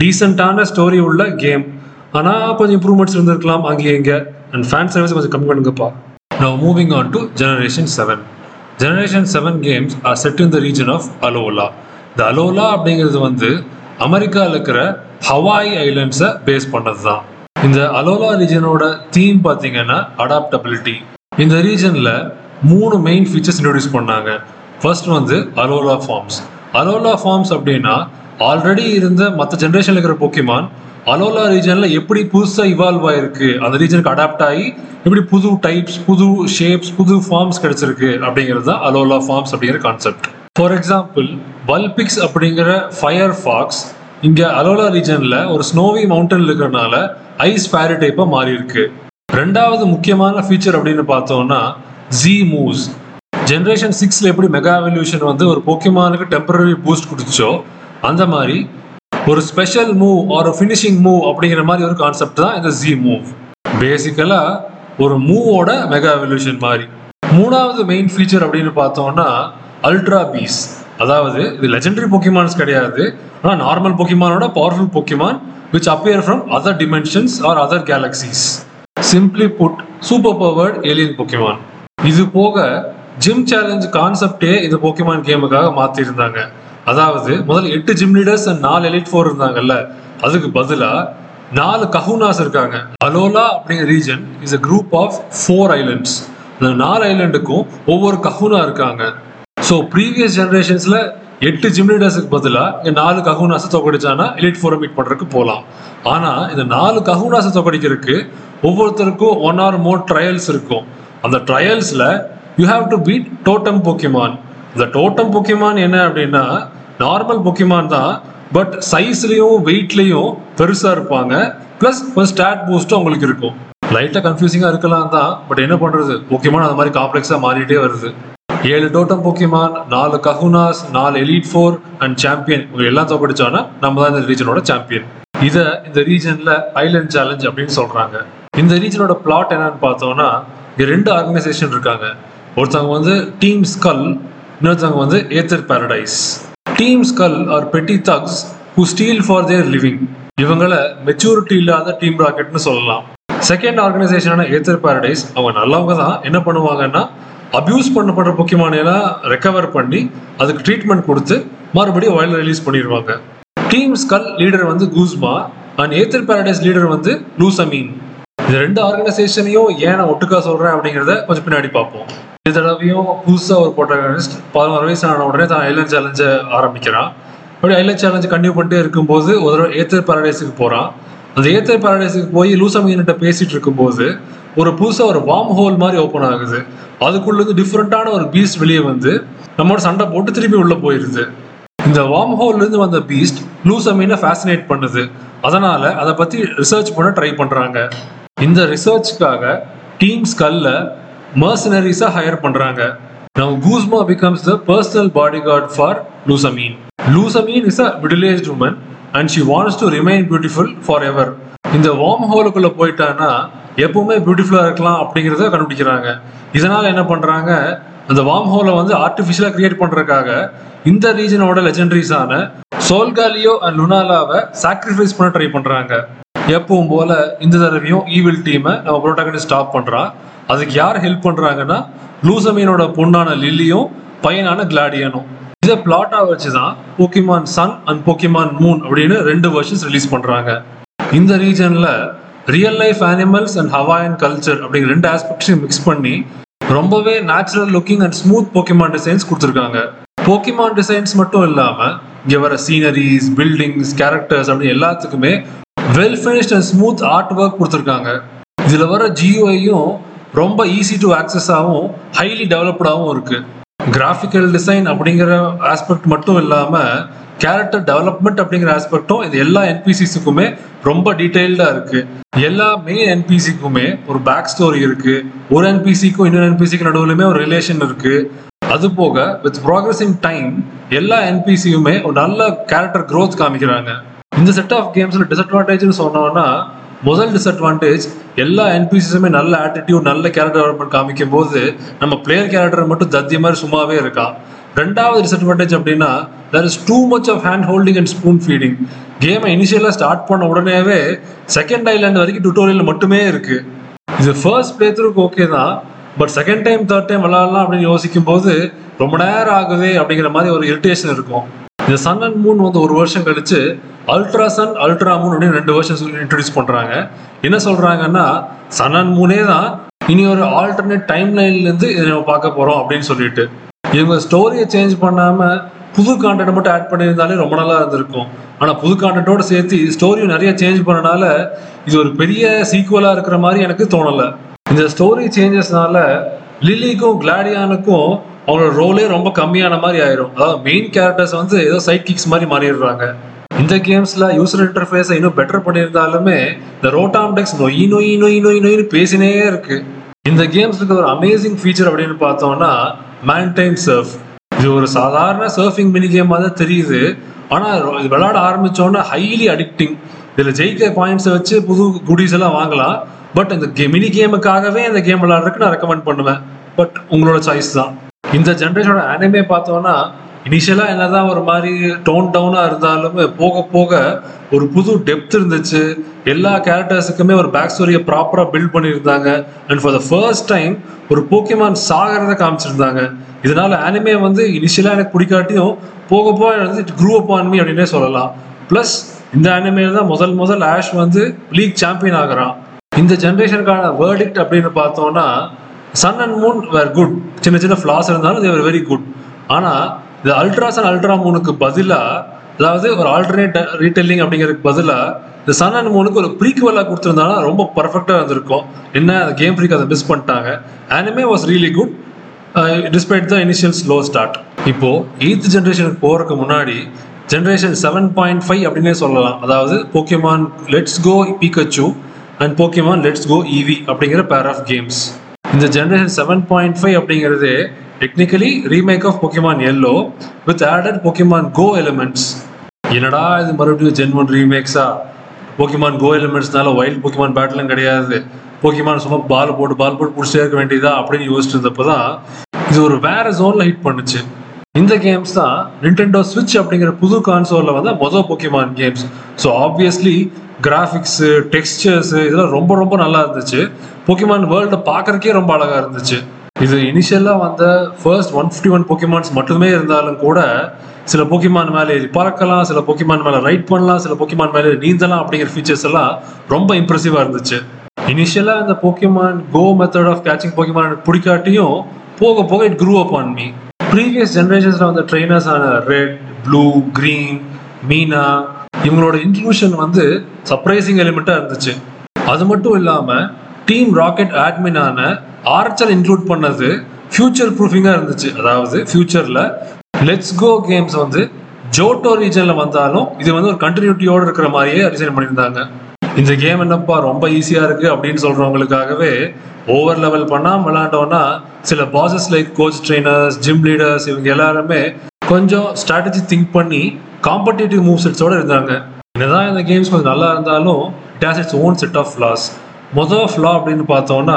டீசெண்டான ஸ்டோரி உள்ள கேம் ஆனால் கொஞ்சம் இம்ப்ரூவ்மெண்ட்ஸ் இருந்திருக்கலாம் அங்கே இங்கே அண்ட் ஃபேன் சர்வீஸ் கொஞ்சம் கம்மி பண்ணுங்கப்பா. நான் moving on to generation seven generation seven games are set in the region of Alola இந்த அலோலா அப்படிங்கிறது வந்து அமெரிக்காவில் இருக்கிற ஹவாய் ஐலண்ட்ஸை பேஸ் பண்ணது தான் இந்த அலோலா ரீஜனோட தீம் பார்த்தீங்கன்னா அடாப்டபிலிட்டி இந்த ரீஜனில் மூணு மெயின் ஃபீச்சர்ஸ் இன்ட்ரடியூஸ் பண்ணாங்க. ஃபர்ஸ்ட் வந்து அலோலா ஃபார்ம்ஸ் அலோலா ஃபார்ம்ஸ் அப்படின்னா ஆல்ரெடி இருந்த மற்ற ஜென்ரேஷனில் இருக்கிற பொக்கிமான் அலோலா ரீஜனில் எப்படி புதுசாக இவால்வ் ஆயிருக்கு? அந்த ரீஜனுக்கு அடாப்ட் ஆகி எப்படி புது டைப்ஸ் புது ஷேப்ஸ் புது ஃபார்ம்ஸ் கிடைச்சிருக்கு அப்படிங்கிறது தான் அலோலா ஃபார்ம்ஸ் அப்படிங்கிற கான்செப்ட் ஃபார் எக்ஸாம்பிள் பல்பிக்ஸ் அப்படிங்கிற ஃபயர் ஃபாக்ஸ் இங்கே அலோலா ரீஜனில் ஒரு ஸ்னோவி மவுண்டன் இருக்கிறனால ஐஸ் ஃபேரி டைப்பாக மாறி இருக்கு ரெண்டாவது முக்கியமான ஃபீச்சர் அப்படின்னு பார்த்தோம்னா ஜி மூவ்ஸ் ஜென்ரேஷன் சிக்ஸில் எப்படி மெகா எவல்யூஷன் வந்து ஒரு போக்கிமானுக்கு டெம்பரரி பூஸ்ட் கொடுத்துச்சோ அந்த மாதிரி ஒரு ஸ்பெஷல் மூவ் ஒரு ஃபினிஷிங் மூவ் அப்படிங்கிற மாதிரி ஒரு கான்செப்ட் தான் இந்த ஜி மூவ் பேசிக்கலாக ஒரு மூவோட மெகா எவல்யூஷன் மாதிரி. மூணாவது மெயின் ஃபீச்சர் அப்படின்னு பார்த்தோம்னா அல்ட்ரா பீஸ் அதாவது இது லெஜெண்டரி பொக்கிமான்ஸ் கிடையாது. ஆனால் normal பொக்கிமானோட powerful Pokemon which appear from other dimensions or other galaxies simply put super powered alien Pokemon இது போக ஜிம் சேலஞ்ச் கான்செப்டே இந்த பொக்கிமான் கேமுக்காக மாற்றிருந்தாங்க அதாவது முதல்ல எட்டு ஜிம் லீடர்ஸ் அண்ட் நாலு எலிட் ஃபோர் இருந்தாங்கல்ல அதுக்கு பதிலாக நாலு கஹூனாஸ் இருக்காங்க. அலோலா அப்படிங்கிற region is a group of four islands இந்த நாலு ஐலண்டுக்கும் ஒவ்வொரு கஹூனா இருக்காங்க. ஸோ ப்ரீவியஸ் ஜென்ரேஷன்ஸில் எட்டு ஜிம் லீடர்ஸுக்கு பதிலாக இங்கே நாலு கஹூனாஸை தோக்கடிச்சானா எலிட் ஃபோரை மீட் பண்ணுறதுக்கு போகலாம் ஆனால் இந்த நாலு கஹூனாஸை தோக்கடிக்கிறதுக்கு ஒவ்வொருத்தருக்கும் ஒன் ஆர் மோர் ட்ரையல்ஸ் இருக்கும். அந்த ட்ரையல்ஸில் you have to beat totem Pokemon இந்த டோட்டம் போக்கிமான் என்ன அப்படின்னா நார்மல் பொக்கிமான் தான் பட் சைஸ்லேயும் வெயிட்லேயும் பெருசாக இருப்பாங்க. ப்ளஸ் கொஞ்சம் ஸ்டாட் பூஸ்ட்டும் உங்களுக்கு இருக்கும். லைட்டாக கன்ஃபியூசிங்காக இருக்கலாம் தான் பட் என்ன பண்ணுறது முக்கியமான அந்த மாதிரி காம்ப்ளெக்ஸாக மாறிட்டே வருது. ஏழு டோட்டம் போக்கிமான் நாலு கஹுனாஸ் நாலு எலிட் ஃபோர் அண்ட் சாம்பியன் இவங்க எல்லாம் தோக்கடிச்சோன்னா நம்ம தான் இந்த ரீஜனோட சாம்பியன் இதை இந்த ரீஜனில் ஐலண்ட் சேலஞ்ச் அப்படின்னு சொல்கிறாங்க இந்த ரீஜனோட பிளாட் என்னன்னு பார்த்தோம்னா இங்கே ரெண்டு ஆர்கனைசேஷன் இருக்காங்க. ஒருத்தவங்க வந்து டீம் ஸ்கல் இன்னொருத்தவங்க வந்து Aether Paradise Team Skull are petty thugs who steal for their living இவங்களை மெச்சூரிட்டி இல்லாத டீம் ராக்கெட்னு சொல்லலாம். செகண்ட் ஆர்கனைசேஷனான ஏத்தர் பாரடைஸ் அவங்க நல்லவங்க தான். என்ன பண்ணுவாங்கன்னா அப்யூஸ் பண்ணப்படுற பொக்கிமானையெல்லாம் ரெக்கவர் பண்ணி அதுக்கு ட்ரீட்மெண்ட் கொடுத்து மறுபடியும் வைல்ட் ரிலீஸ் பண்ணிடுவாங்க. டீம் ஸ்கல் லீடர் வந்து Guzma and Aether Paradise leader வந்து லூசமீன் இந்த ரெண்டு ஆர்கனைசேஷனையும் ஏன் நான் ஒட்டுக்கா சொல்கிறேன் அப்படிங்கிறத கொஞ்சம் பின்னாடி பார்ப்போம். இது தடவையும் புதுசாக ஒரு போட்டோகிராஃபிஸ்ட் பதினோரு வயசு ஆன உடனே தான் ஐலண்ட் சேலஞ்சை ஆரம்பிக்கிறான். அப்படி ஐலண்ட் சேலஞ்சு கண்டினியூ பண்ணிட்டே இருக்கும்போது ஒரு தடவை ஏத்தர் பேரடைஸுக்கு போகிறான் அந்த ஏத்தர் பேரடைஸுக்கு போய் லூசமீன்கிட்ட பேசிகிட்டு இருக்கும்போது ஒரு புதுசாக ஒரு வார்ம் ஹோல் மாதிரி ஓப்பன் ஆகுது. அதுக்குள்ளேருந்து டிஃப்ரெண்ட்டான ஒரு பீஸ்ட் வெளியே வந்து நம்மளோட சண்டை போட்டு திருப்பி உள்ளே போயிடுது இந்த வார்ம் ஹோல்லேருந்து வந்த பீஸ்ட் லூசமீனை ஃபேசினேட் பண்ணுது. அதனால் அதை பற்றி ரிசர்ச் பண்ண ட்ரை பண்ணுறாங்க இந்த ரிசர்ச்சுக்காக டீம் ஸ்கல்ல மர்சனரிஸா ஹையர் பண்றாங்க Now Guzma becomes the personal bodyguard for Lusamine. Lusamine is a middle-aged woman and she wants to remain beautiful forever. இந்த வார்ம் ஹோலுக்குள்ள போயிட்டான்னா எப்பவுமே பியூட்டிஃபுல்லா இருக்கலாம் அப்படிங்கிறத கண்டுபிடிக்கிறாங்க இதனால என்ன பண்றாங்க அந்த வார்ம் ஹோலை வந்து ஆர்டிஃபிஷியலா கிரியேட் பண்றதுக்காக இந்த ரீஜனோட லெஜெண்டரிஸான சோல்காலியோ அண்ட் லுனாலாவை சாக்ரிஃபைஸ் பண்ண ட்ரை பண்றாங்க எப்பவும் போல இந்த தடவையும் ஈவில் டீமை நம்ம ப்ரோட்டாகனிஸ்ட் ஸ்டாப் பண்ணுறான் அதுக்கு யார் ஹெல்ப் பண்ணுறாங்கன்னா லூசமீனோட பொண்ணான லில்லியும் பையனான கிளாடியனும். இதை பிளாட்டா வச்சு தான் Pokemon Sun and Pokemon Moon அப்படின்னு ரெண்டு வெர்ஷன்ஸ் ரிலீஸ் பண்ணுறாங்க இந்த ரீஜனில் real life animals and Hawaiian culture அப்படிங்கிற ரெண்டு ஆஸ்பெக்ட்ஸையும் மிக்ஸ் பண்ணி ரொம்பவே natural looking and smooth Pokemon designs கொடுத்துருக்காங்க. போக்கிமான் டிசைன்ஸ் மட்டும் இல்லாமல் இங்கே வர சீனரிஸ் பில்டிங்ஸ் கேரக்டர்ஸ் அப்படின்னு எல்லாத்துக்குமே well finished and smooth art work கொடுத்துருக்காங்க. இதில் வர ஜியூஐயும் ரொம்ப ஈஸி டு ஆக்சஸாகவும் ஹைலி டெவலப்டாகவும் இருக்கு. கிராஃபிக்கல் டிசைன் அப்படிங்கிற ஆஸ்பெக்ட் மட்டும் இல்லாமல் கேரக்டர் டெவலப்மெண்ட் அப்படிங்கிற ஆஸ்பெக்டும் இது எல்லா என்பிசிஸுக்குமே ரொம்ப டீட்டெயில்டாக இருக்கு. எல்லா மெயின் என்பிசிக்குமே ஒரு பேக் ஸ்டோரி இருக்குது ஒரு என்பிசிக்கும் இன்னொரு என்பிசிக்கு நடுவுலையுமே ஒரு ரிலேஷன் இருக்கு. அது போக வித் ப்ராக்ரஸிங் டைம் எல்லா என்பிசியுமே ஒரு நல்ல கேரக்டர் க்ரோத் காமிக்கிறாங்க. இந்த செட் ஆஃப் கேம்ஸில் டிஸ்அட்வான்டேஜ்னு சொன்னோம்னா முதல் டிஸ்அட்வான்டேஜ் எல்லா என்பிசிஸுமே நல்ல ஆட்டிடியூட் நல்ல கேரக்டர் டெவலப்மெண்ட் காமிக்கும் போது நம்ம பிளேயர் கேரக்டர் மட்டும் தத்தி மாதிரி சும்மாவே இருக்கா? ரெண்டாவது டிஸ்அட்வான்டேஜ் அப்படின்னா there is too much of hand holding and spoon feeding கேமை இனிஷியலாக ஸ்டார்ட் பண்ண உடனேவே செகண்ட் ஐலாண்ட் வரைக்கும் டுட்டோரியல் மட்டுமே இருக்கு. இது ஃபர்ஸ்ட் பிளே த்ரூக்கு ஓகே தான் but second time third time விளாடலாம் அப்படின்னு யோசிக்கும் போது ரொம்ப நேரம் ஆகுதே அப்படிங்கிற மாதிரி ஒரு இரிட்டேஷன் இருக்கும். இந்த சன் அண்ட் மூன் வந்து ஒரு வருஷம் கழிச்சு அல்ட்ரா சன் அல்ட்ரா மூன் அப்படின்னு ரெண்டு வருஷம் சொல்லி இன்ட்ரடியூஸ் பண்ணுறாங்க என்ன சொல்கிறாங்கன்னா சன் அண்ட் மூனே தான் இனி ஒரு ஆல்டர்னேட் டைம் லைன்லேருந்து இதை நம்ம பார்க்க போகிறோம் அப்படின்னு சொல்லிட்டு. இவங்க ஸ்டோரியை சேஞ்ச் பண்ணாமல் புது கான்டென்ட் மட்டும் ஆட் பண்ணியிருந்தாலே ரொம்ப நல்லா இருந்திருக்கும். ஆனால் புது கான்டென்ட்டோட சேர்த்து ஸ்டோரியும் நிறைய சேஞ்ச் பண்ணனால இது ஒரு பெரிய சீக்குவலாக இருக்கிற மாதிரி எனக்கு தோணலை. இந்த ஸ்டோரி சேஞ்சஸ்னால லில்லிக்கும் கிளாடியானுக்கும் அவங்களோட ரோலே ரொம்ப கம்மியான மாதிரி ஆயிரும். அதாவது மெயின் கேரக்டர்ஸ் வந்து ஏதோ சைட் கிக்ஸ் மாதிரி மாறிடுறாங்க. இந்த கேம்ஸ்ல யூசர் இன்டர்ஃபேஸை இன்னும் பெட்டர் பண்ணியிருந்தாலுமே இந்த ரோட்டாம் டெக்ஸ் நொய் நொய் நொய் நொய் நொய்னு பேசினே இருக்கு. இந்த கேம்ஸ் ஒரு அமேசிங் ஃபீச்சர் அப்படின்னு பார்த்தோம்னா மேன்டைன் சர்ஃப் இது ஒரு சாதாரண சர்ஃபிங் மினி கேம் தான் தெரியுது. ஆனால் இது விளாட ஆரம்பித்தோன்னா ஹைலி அடிக்டிங் இதில் ஜெயிக்க பாயிண்ட்ஸை வச்சு புது குடிஸ் எல்லாம் வாங்கலாம். பட் இந்த கே மினி கேமுக்காகவே இந்த கேம் விளாட்றதுக்கு நான் ரெக்கமெண்ட் பண்ணுவேன். பட் உங்களோட சாய்ஸ் தான். இந்த ஜென்ரேஷனோட அனிமே பார்த்தோம்னா இனிஷியலாக என்னதான் ஒரு மாதிரி டோன் டவுனாக இருந்தாலும் போக போக ஒரு புது டெப்த் இருந்துச்சு. எல்லா கேரக்டர்ஸுக்குமே ஒரு பேக் ஸ்டோரியை ப்ராப்பராக பில்ட் பண்ணியிருந்தாங்க. And for the first time ஒரு போக்கிமான் சாகிறத காமிச்சிருந்தாங்க. இதனால அனிமே வந்து இனிஷியலாக எனக்கு பிடிக்காட்டியும் போக போக வந்து இட் க்ரூ அப் ஆன்மி அப்படின்னே சொல்லலாம். ப்ளஸ் இந்த அனிமேல தான் முதல் முதல் ஆஷ் வந்து லீக் சாம்பியன் ஆகுறான். இந்த ஜென்ரேஷனுக்கான வேர்டிக்ட் அப்படின்னு பார்த்தோம்னா Sun and Moon were good சின்ன சின்ன ஃப்ளாஸ் இருந்தாலும் தேவர் வெரி குட் ஆனால் இந்த அல்ட்ரா சன் அல்ட்ரா மூனுக்கு பதிலாக அதாவது ஒரு ஆல்டர்னேட் ரீடெல்லிங் அப்படிங்கிறதுக்கு பதிலாக இந்த சன் அண்ட் மூனுக்கு ஒரு ப்ரீக்குவலாக கொடுத்துருந்தாலும் ரொம்ப பர்ஃபெக்டாக இருந்திருக்கும். என்ன அந்த கேம் ஃப்ரீக் அதை மிஸ் பண்ணிட்டாங்க. Anime was really good despite the initial slow start இப்போ எயித் ஜென்ரேஷனுக்கு போகிறதுக்கு முன்னாடி ஜென்ரேஷன் செவன் பாயிண்ட் ஃபைவ் அப்படின்னே சொல்லலாம். அதாவது Pokemon let's go Pikachu and Pokemon let's go Eevee அப்படிங்கிற பேர் ஆஃப் கேம்ஸ் இந்த ஜென்ரேஷன் செவன் பாயிண்ட் ஃபைவ் அப்படிங்கிறது technically remake of Pokemon Yellow with added Pokemon Go elements என்னடா இது மறுபடியும் ஜென் ஒன் ரீமேக்ஸா போக்கிமான் கோ எலிமெண்ட்ஸ்னால வைல்ட் போக்கிமான் பேட்டிலும் கிடையாது. போக்கிமான் சும்மா பால் போட்டு பால் போட்டு பிடிச்சே இருக்க வேண்டியதா அப்படின்னு யோசிச்சு இருந்தப்போ தான் இது ஒரு வேற ஜோன்ல ஹிட் பண்ணுச்சு. இந்த கேம்ஸ் தான் நிண்டெண்டோ ஸ்விட்ச் அப்படிங்கிற புது கான்சோலில் வந்து மொதல் Pokemon games so obviously graphics textures இதெல்லாம் ரொம்ப ரொம்ப நல்லா இருந்துச்சு. போக்கிமான் வேர்ல்டை பார்க்கறக்கே ரொம்ப அழகாக இருந்துச்சு. இது இனிஷியலாக வந்த first one fifty one pokemons மட்டுமே இருந்தாலும் கூட சில போக்கிமான் மேலே பறக்கலாம் சில போக்கிமான் மேலே ரைட் பண்ணலாம் சில போக்கிமான் மேலே நீந்தலாம் அப்படிங்கிற ஃபீச்சர்ஸ் எல்லாம் ரொம்ப இம்ப்ரெசிவாக இருந்துச்சு. இனிஷியலாக இந்த Pokemon Go method of catching Pokemon எனக்கு பிடிக்காட்டியும் போக போக it grew up on me previous ஜென்ரேஷன்ஸில் வந்த ட்ரெயினர்ஸ் ஆன ரெட் ப்ளூ க்ரீன் மீனா இவங்களோட இன்ட்ரூஷன் வந்து சர்ப்ரைசிங் எலிமெண்ட்டாக இருந்துச்சு. அது மட்டும் இல்லாமல் டீம் ராக்கெட் ஆட்மினான ஆர்ச்சர் இன்க்ளூட் பண்ணது ஃபியூச்சர் ப்ரூஃபிங்காக இருந்துச்சு. அதாவது ஃபியூச்சரில் லெட்ஸ் கோ கேம்ஸ் வந்து ஜோட்டோ ரீஜனில் வந்தாலும் இது வந்து ஒரு கண்டினியூட்டியோடு இருக்கிற மாதிரியே டிசைன் பண்ணியிருந்தாங்க. இந்த கேம் என்னப்பா ரொம்ப ஈஸியாக இருக்குது அப்படின்னு சொல்கிறவங்களுக்காகவே ஓவர் லெவல் பண்ணாமல் விளாண்டோன்னா சில bosses like coach trainers gym leaders இவங்க எல்லாருமே கொஞ்சம் ஸ்ட்ராட்டஜி திங்க் பண்ணி காம்படிட்டிவ் மூவ் செட்ஸோடு இருந்தாங்க. என்னதான் இந்த கேம்ஸ் கொஞ்சம் நல்லா இருந்தாலும் it has its own set of flaws மொதல் ஃப்ளா அப்படின்னு பார்த்தோம்னா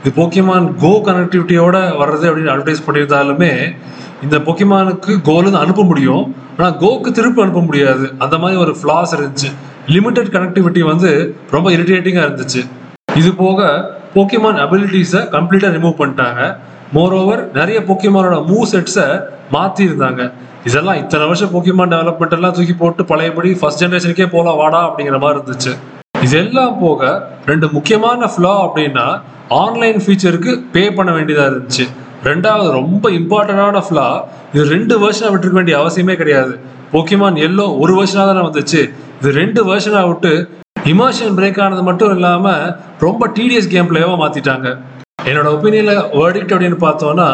இது போக்கிமான் கோ கனெக்டிவிட்டியோட வர்றது அப்படின்னு அட்வர்டைஸ் பண்ணியிருந்தாலுமே இந்த பொக்கிமானுக்கு கோலேருந்து அனுப்ப முடியும். ஆனால் கோக்கு திருப்பி அனுப்ப முடியாது. அந்த மாதிரி ஒரு ஃப்ளாஸ் இருந்துச்சு. லிமிட்டட் கனெக்டிவிட்டி வந்து ரொம்ப இரிட்டேட்டிங்காக இருந்துச்சு. இது போக போக்கிமான் அபிலிட்டிஸை கம்ப்ளீட்டாக ரிமூவ் பண்ணிட்டாங்க. மோரோவர் நிறைய போக்கிமானோட மூவ் செட்ஸை மாற்றியிருந்தாங்க இதெல்லாம் இத்தனை வருஷம் போக்கிமான் டெவலப்மெண்ட் எல்லாம் தூக்கி போட்டு பழையபடி ஃபர்ஸ்ட் ஜென்ரேஷனுக்கே போகலாம் வாடா அப்படிங்கிற மாதிரி இருந்துச்சு. இதெல்லாம் போக ரெண்டு முக்கியமான ஃப்ளா அப்படின்னா ஆன்லைன் ஃபீச்சருக்கு பே பண்ண வேண்டியதாக இருந்துச்சு. ரெண்டாவது ரொம்ப இம்பார்ட்டண்டான ஃப்ளா இது ரெண்டு வருஷனாக விட்டுருக்க வேண்டிய அவசியமே கிடையாது. போக்கிமான் எல்லோ ஒரு வருஷனாக தானே வந்துச்சு. இது ரெண்டு வருஷனாக விட்டு இமோஷன் பிரேக் ஆனது மட்டும் இல்லாமல் ரொம்ப டிடிஎஸ் கேம் பிளேவாக மாற்றிட்டாங்க என்னோட ஒப்பீனியனில் வேர்டிக்ட் அப்படின்னு பார்த்தோன்னா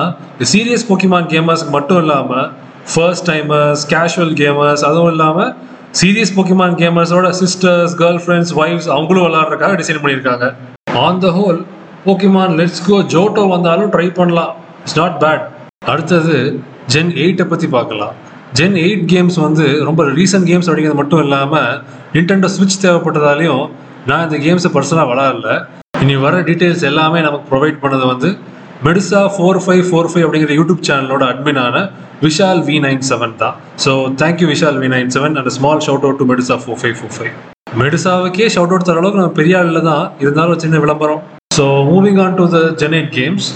சீரியஸ் போக்கிமான் கேமர்ஸ்க்கு மட்டும் இல்லாமல் ஃபர்ஸ்ட் டைமர்ஸ் கேஷுவல் கேமர்ஸ் அதுவும் இல்லாமல் சீரியஸ் போக்கிமான் கேமர்ஸோட சிஸ்டர்ஸ் கேர்ள் ஃப்ரெண்ட்ஸ் ஒய்ஃப்ஸ் அவங்களும் விளாட்றதுக்காக டிசைன் பண்ணியிருக்காங்க. On the whole Pokemon let's go Johto வந்தாலும் ட்ரை பண்ணலாம். இட்ஸ் நாட் பேட் அடுத்தது ஜென் எயிட்டை பற்றி பார்க்கலாம். ஜென் எயிட் கேம்ஸ் வந்து ரொம்ப ரீசன்ட் கேம்ஸ் அப்படிங்கிறது மட்டும் இல்லாமல் நிண்டெண்டோ ஸ்விட்ச் தேவைப்பட்டதாலையும் நான் இந்த கேம்ஸை பர்சனலாக விளாடல இனி வர டீட்டெயில்ஸ் எல்லாமே நமக்கு ப்ரொவைட் பண்ணது வந்து Medisa four five four five அப்படிங்கிற யூடியூப் சேனலோட அட்மினான விஷால் வி நைன் செவன் தான். So thank you Vishal V nine seven and small shout out to Medisa four five four five மெடிசாவுக்கே shout out தர அளவுக்கு நம்ம பெரிய ஆளில் தான் இருந்தாலும் சின்ன விளம்பரம். So moving on to the gen eight games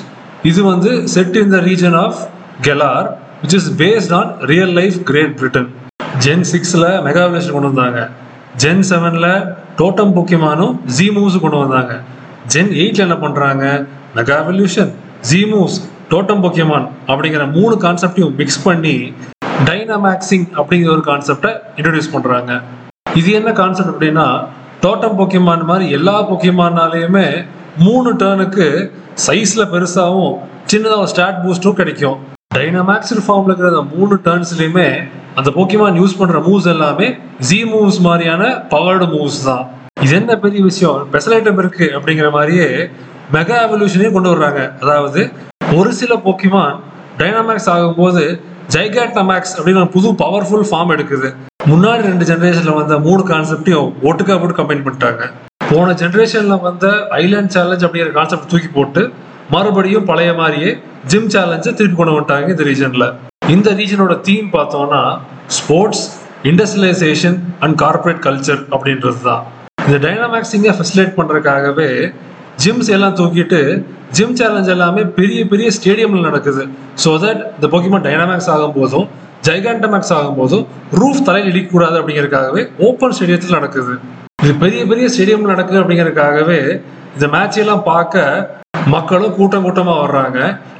இது வந்து set in the region of Galar which is based on real life Great Britain gen சிக்ஸில் மெகாவிலேஷன் கொண்டு வந்தாங்க. ஜென் செவனில் டோட்டம் பொக்கிமானும் ஜி மூவ்ஸ் கொண்டு வந்தாங்க. ஜென் எயிட்டில் என்ன பண்ணுறாங்க mega evolution Z moves totem Pokemon அப்படிங்கிற மூணு கான்செப்டையும் மிக்ஸ் பண்ணி டைனமேக்சிங் அப்படிங்கிற ஒரு கான்செப்டை இன்ட்ரடியூஸ் பண்ணுறாங்க இது என்ன கான்செப்ட் அப்படின்னா டோட்டம் பொக்கியமான் மாதிரி எல்லா பொக்கியமானாலேயுமே மூணு டேர்னுக்கு சைஸில் பெருசாகவும் சின்னதாக ஒரு ஸ்டாட் பூஸ்ட்டும் கிடைக்கும் டைனமேக்ஸ் ஃபார்மில் இருக்கிற அந்த மூணு டேர்ன்ஸ்லையுமே அந்த போக்கிமான் யூஸ் பண்ணுற மூவ்ஸ் எல்லாமே ஜி மூவ்ஸ் மாதிரியான பவர்டு மூவ்ஸ் தான். இது என்ன பெரிய விஷயம்? ஸ்பெஷல் ஐட்டம் இருக்குது அப்படிங்கிற மாதிரியே மெகா எவல்யூஷனையும் கொண்டு வர்றாங்க. அதாவது ஒரு சில போக்கிமான் டைனாமேக்ஸ் ஆகும்போது ஜைகாட்டமேக்ஸ் அப்படின்னு புது பவர்ஃபுல் ஃபார்ம் எடுக்குது. முன்னாடி ரெண்டு ஜென்ரேஷனில் வந்த மூணு கான்செப்டையும் ஒட்டுக்கா போட்டு கம்பைன் பண்ணிட்டாங்க. போன ஜென்ரேஷனில் வந்த ஐலாண்ட் சேலஞ்ச் அப்படிங்கிற கான்செப்ட் தூக்கி போட்டு மறுபடியும் பழைய மாதிரியே ஜிம் சேலஞ்சை திருப்பி கொண்டு வந்துட்டாங்க இந்த ரீஜனில் இந்த ரீஜனோட தீம் பார்த்தோம்னா sports industrialisation and corporate culture அப்படின்றது தான். இந்த டைனாமேக்ஸிங்கை ஃபெசிலேட் பண்ணுறதுக்காகவே ஜிம்ஸ் எல்லாம் தூக்கிட்டு ஜிம் சேலஞ்ச் எல்லாமே பெரிய பெரிய ஸ்டேடியம்ல நடக்குது. ஸோ தட் இந்த போக்கிமான் டைனாமேக்ஸ் ஆகும் போதும் ஜைகாண்டமேக்ஸ் ஆகும் போதும் ரூஃப் தலையில் இடிக்கக்கூடாது அப்படிங்கிறதுக்காகவே ஓப்பன் ஸ்டேடியத்தில் நடக்குது. இது பெரிய பெரிய ஸ்டேடியம் நடக்குது அப்படிங்கிறதுக்காகவே இந்த மேட்ச் எல்லாம் பார்க்க மக்களும் கூட்டம் கூட்டமாக வர்றாங்க.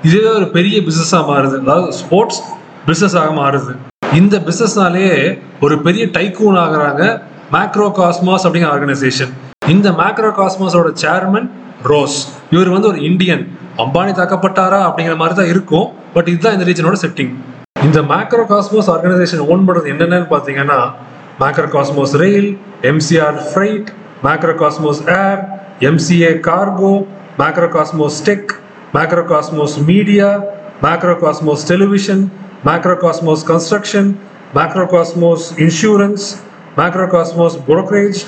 இதுவே ஒரு பெரிய பிஸ்னஸாக மாறுது. அதாவது ஸ்போர்ட்ஸ் பிஸ்னஸாக மாறுது. இந்த பிசினஸ்னாலேயே ஒரு பெரிய டைக்கூன் ஆகுறாங்க மேக்ரோ காஸ்மாஸ் அப்படிங்கிற ஆர்கனைசேஷன் இந்த மேக்ரோ காஸ்மாஸோட சேர்மன் ரோஸ். இவர் வந்து ஒரு இந்தியன். அம்பானி தாக்கப்பட்டாரா அப்படிங்கிற மாதிரி தான் இருக்கும். பட் இதுதான் இந்த ரீஜனோட செட்டிங் இந்த மேக்ரோ காஸ்மோஸ் ஆர்கனைசேஷன் ஓன் பண்ணுறது என்னென்னு பார்த்தீங்கன்னா Macro Cosmos Rail MCR freight Macro Cosmos Air MCA Cargo Macro Cosmos Tech Macro Cosmos Media Macro Cosmos Television Macro Cosmos Construction Macro Cosmos Insurance Macro Cosmos Macrocosmos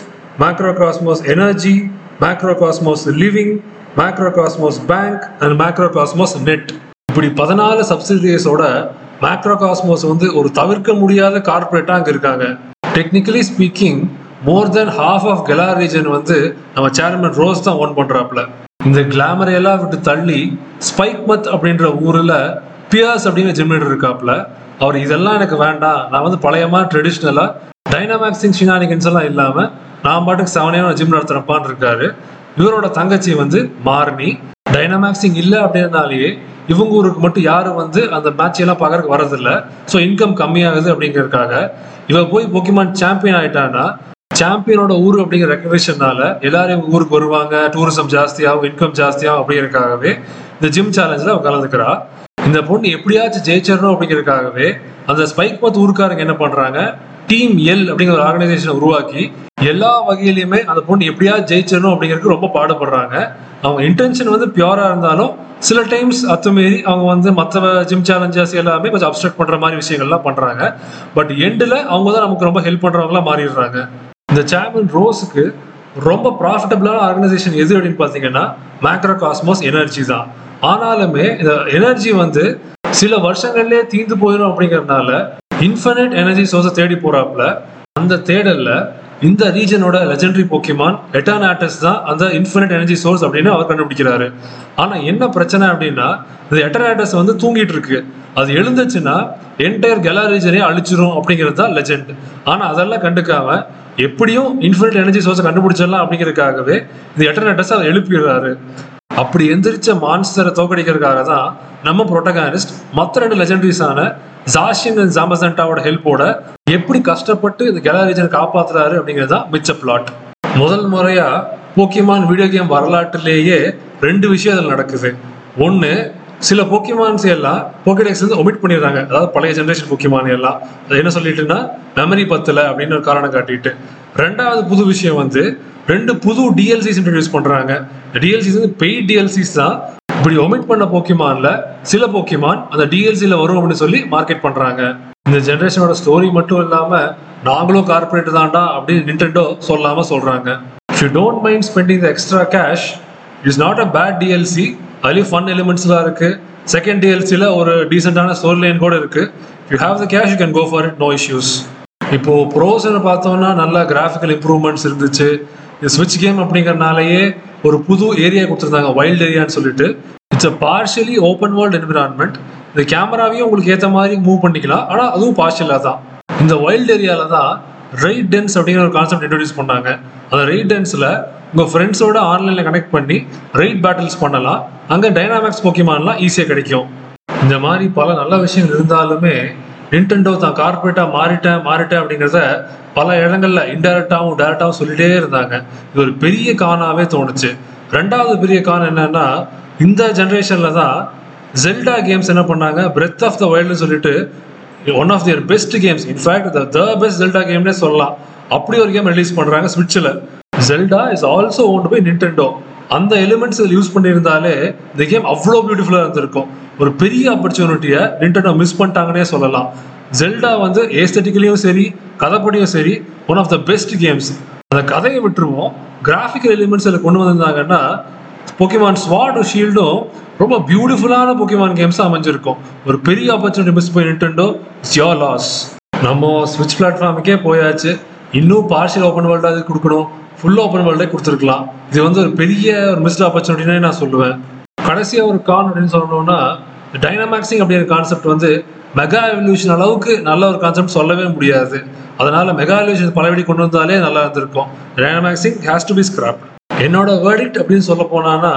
Macro Cosmos Energy Macrocosmos Living Macrocosmos Bank and Macrocosmos Net இப்படி பதினாலு சப்சிடியஸோட macrocosmos வந்து ஒரு தவிர்க்க முடியாத கார்பரேட்டாக அங்கே இருக்காங்க. Technically speaking more then half of Galar region வந்து நம்ம சேர்மன் ரோஸ் தான் ஓன் பண்ணுறாப்புல இந்த கிளாமரை எல்லாம் விட்டு தள்ளி ஸ்பைக் மத் அப்படின்ற ஊரில் பியர்ஸ் அப்படின்னு ஜிம்மிடர் இருக்காப்புல. அவர் இதெல்லாம் எனக்கு வேண்டாம். நான் வந்து பழையமா ட்ரெடிஷ்னலாக டைனாமேக்ஸிங் ஷினானிகன்ஸ் எல்லாம் இல்லாமல் நான் பாட்டுக்கு செவனையான ஜிம் நடத்துகிறப்பான்னு இருக்காரு இவரோட தங்கச்சி வந்து மார்னி. டைனமாக்ஸிங் இல்லை அப்படின்னாலேயே இவங்க ஊருக்கு மட்டும் யாரும் வந்து அந்த மேட்ச் எல்லாம் பார்க்கறதுக்கு வரதில்ல ஸோ இன்கம் கம்மியாகுது அப்படிங்கிறதுக்காக இவ போய் பொக்கிமான் சாம்பியன் ஆயிட்டான்னா சாம்பியனோட ஊர் அப்படிங்கிற ரெக்கக்னேஷனால எல்லாரும் இவங்க ஊருக்கு வருவாங்க. டூரிசம் ஜாஸ்தியாகும் இன்கம் ஜாஸ்தியாகும் அப்படிங்கிறதுக்காகவே இந்த ஜிம் சேலஞ்சில் அவர் கலந்துக்கிறா. இந்த பொண்ணு எப்படியாச்சும் ஜெயிச்சிடணும் அப்படிங்கிறதுக்காகவே அந்த ஸ்பைக் பத் ஊருக்காரங்க என்ன பண்ணுறாங்க டீம் எல் அப்படிங்கிற ஒரு ஆர்கனைசேஷனை உருவாக்கி எல்லா வகையிலையுமே அந்த பொண்ணு எப்படியா ஜெயிச்சிடணும் அப்படிங்கிறதுக்கு ரொம்ப பாடுபடுறாங்க. அவங்க இன்டென்ஷன் வந்து பியூரா இருந்தாலும் சில டைம்ஸ் அத்துமீறி அவங்க வந்து மற்ற ஜிம் சேலஞ்சஸ் எல்லாமே கொஞ்சம் அப்ஸ்ட்ரக்ட் பண்ற மாதிரி விஷயங்கள்லாம் பண்றாங்க. பட் எண்டில் அவங்க தான் நமக்கு ரொம்ப ஹெல்ப் பண்றவங்களா மாறிடுறாங்க. இந்த சேர்மன் ரோஸுக்கு ரொம்ப ப்ராஃபிட்டபிளான ஆர்கனைசேஷன் எது அப்படின்னு பார்த்தீங்கன்னா மேக்ரோ காஸ்மோஸ் எனர்ஜி தான். ஆனாலுமே இந்த எனர்ஜி வந்து சில வருஷங்கள்லேயே தீர்ந்து போயிடும் அப்படிங்கறதுனால இன்ஃபினிட் எனர்ஜி சோர்ஸை தேடி போறாப்ல அந்த தேடல்ல இந்த ரீஜனோட லெஜெண்டரி போக்கிமான் எட்டானாட்டஸ் தான் அந்த இன்ஃபினிட் எனர்ஜி சோர்ஸ் அப்படின்னு அவர் கண்டுபிடிக்கிறாரு. ஆனா என்ன பிரச்சனை அப்படின்னா இந்த எட்டனாட்டஸ் வந்து தூங்கிட்டு இருக்கு. அது எழுந்துச்சுன்னா என்டையர் கெலா ரீஜனே அழிச்சிரும் அப்படிங்கிறது தான் லெஜெண்ட் ஆனா அதெல்லாம் கண்டுக்காம எப்படியும் இன்ஃபினிட் எனர்ஜி சோர்ஸை கண்டுபிடிச்சிடலாம் அப்படிங்கிறதுக்காகவே இந்த எட்டனாட்டஸ் அதை எழுப்பிடுறாரு. அப்படி எந்திரிச்ச மான்ஸ்டரை தோக்கடிக்கிறதுக்காக தான் நம்ம புரோட்டகானிஸ்ட் மற்ற ரெண்டு லெஜெண்டரிஸான ஜாஷின் அண்ட் ஜாமசன்டாவோட ஹெல்ப்போட எப்படி கஷ்டப்பட்டு இந்த கெலா ரீஜனை காப்பாத்துறாரு அப்படிங்கிறது தான் மிச்ச பிளாட் முதல் முறையா போக்கிமான் வீடியோ கேம் வரலாற்றிலேயே ரெண்டு விஷயம் அதில் நடக்குது. ஒன்று சில போக்கிமான்ஸ் எல்லாம் போக்கடெக்ஸ் வந்து ஒமிட் பண்ணிடுறாங்க. அதாவது பழைய ஜென்ரேஷன் போக்கிமான் எல்லாம். அது என்ன சொல்லிட்டுன்னா மெமரி பத்தல அப்படின்னு ஒரு காரணம் காட்டிட்டு. ரெண்டாவது புது விஷயம் வந்து ரெண்டு புது டிஎல்சிஸ் இன்ட்ரடியூஸ் பண்றாங்க. டிஎல்சிஸ் வந்து பெய்ட் டிஎல்சிஸ் தான். இப்படி ஒமிட் பண்ண போக்கிமான்ல சில போக்கிமான் அந்த டிஎல்சியில் வரும் அப்படின்னு சொல்லி மார்க்கெட் பண்றாங்க. இந்த ஜென்ரேஷனோட ஸ்டோரி மட்டும் இல்லாம நாங்களும் கார்பரேட் தான்டா அப்படின்னு நிண்டெண்டோ சொல்லாம சொல்றாங்க. If you don't mind spending the extra cash it's not a bad DLC அதுலேயும் ஃபன் எலிமெண்ட்ஸ்லாம் இருக்குது செகண்ட் டிஎல்சியில் ஒரு டீசெண்டான ஸ்டோரி லைன் கூட இருக்குது you have the cash you can go for it no issues இப்போது ப்ரோஸ்னு பார்த்தோம்னா நல்ல கிராஃபிக்கல் இம்ப்ரூவ்மெண்ட்ஸ் இருந்துச்சு. இந்த ஸ்விட்ச் கேம் அப்படிங்கிறனாலேயே ஒரு புது ஏரியா கொடுத்துருந்தாங்க வைல்ட் ஏரியான்னு சொல்லிட்டு. It's a partially open world environment இந்த கேமராவையும் உங்களுக்கு ஏற்ற மாதிரி மூவ் பண்ணிக்கலாம். ஆனால் அதுவும் பார்ஷியலாக தான். இந்த வைல்ட் ஏரியாவில் தான் ரைட் டென்ஸ் அப்படிங்கிற ஒரு கான்செப்ட் இன்ட்ரடியூஸ் பண்ணாங்க. அந்த ரைட் டென்ஸில் உங்கள் ஃப்ரெண்ட்ஸோட ஆன்லைனில் கனெக்ட் பண்ணி ரைட் பேட்டில்ஸ் பண்ணலாம். அங்கே டைனாமிக்ஸ் போக்கிமான்லாம் ஈஸியாக கிடைக்கும். இந்த மாதிரி பல நல்ல விஷயங்கள் இருந்தாலுமே நின்டெண்டோ தான் கார்பரேட்டாக மாறிட்டேன் மாறிட்டேன் அப்படிங்கிறத பல இடங்களில் இன்டெரக்டாகவும் டேரக்டாகவும் சொல்லிட்டே இருந்தாங்க. இது ஒரு பெரிய கானாகவே தோணுச்சு. ரெண்டாவது பெரிய கான் என்னன்னா இந்த ஜென்ரேஷனில் தான் ஜெல்டா கேம்ஸ் என்ன பண்ணாங்க? பிரெத் ஆஃப் த வைல்டுன்னு சொல்லிட்டு one of their best games in fact the best Zelda கேம்னே சொல்லலாம். அப்படி ஒரு கேம் ரிலீஸ் பண்ணுறாங்க ஸ்விட்சில் Zelda is also owned by Nintendo அந்த எலிமெண்ட்ஸ் யூஸ் பண்ணியிருந்தாலே இந்த கேம் அவ்வளோ பியூட்டிஃபுல்லாக இருந்திருக்கும். ஒரு பெரிய ஆப்பர்ச்சுனிட்டியை நிண்டெண்டோ மிஸ் பண்ணிட்டாங்கன்னே சொல்லலாம். ஜெல்டா வந்து ஏஸ்தட்டிக்கலையும் சரி கதைப்படியும் சரி one of the best games அந்த கதையை விட்டுருவோம். கிராஃபிக்கல் எலிமெண்ட்ஸ் அதில் கொண்டு வந்திருந்தாங்கன்னா போக்கிமான் ஸ்வாட் ஷீல்டும் ரொம்ப பியூட்டிஃபுல்லான போக்கிமான் கேம்ஸாக அமைஞ்சிருக்கும். ஒரு பெரிய ஆப்பர்ச்சுனிட்டி மிஸ் போய் நிட்டண்டோ இட்ஸ் யோர் லாஸ் நம்ம ஸ்விட்ச் பிளாட்ஃபார்முக்கே போயாச்சு. இன்னும் பார்ஷியல் ஓப்பன் வேர்ல்டாக கொடுக்கணும். ஃபுல் ஓப்பன் வேர்ல்டே கொடுத்துருக்கலாம். இது வந்து ஒரு பெரிய ஒரு மிஸ்ட் ஆப்பர்ச்சுனிட்டினே நான் சொல்லுவேன். கடைசியாக ஒரு கான் அப்படின்னு சொல்லணும்னா டைனமேக்ஸிங் அப்படிங்கிற கான்செப்ட் வந்து மெகா எவல்யூஷன் அளவுக்கு நல்ல ஒரு கான்செப்ட் சொல்லவே முடியாது. அதனால மெகா எவல்யூஷன் பலவடி கொண்டு வந்தாலே நல்லா இருந்திருக்கும். Dynamaxing has to be scrap என்னோட வேர்டிக்ட் அப்படின்னு சொல்ல போனான்னா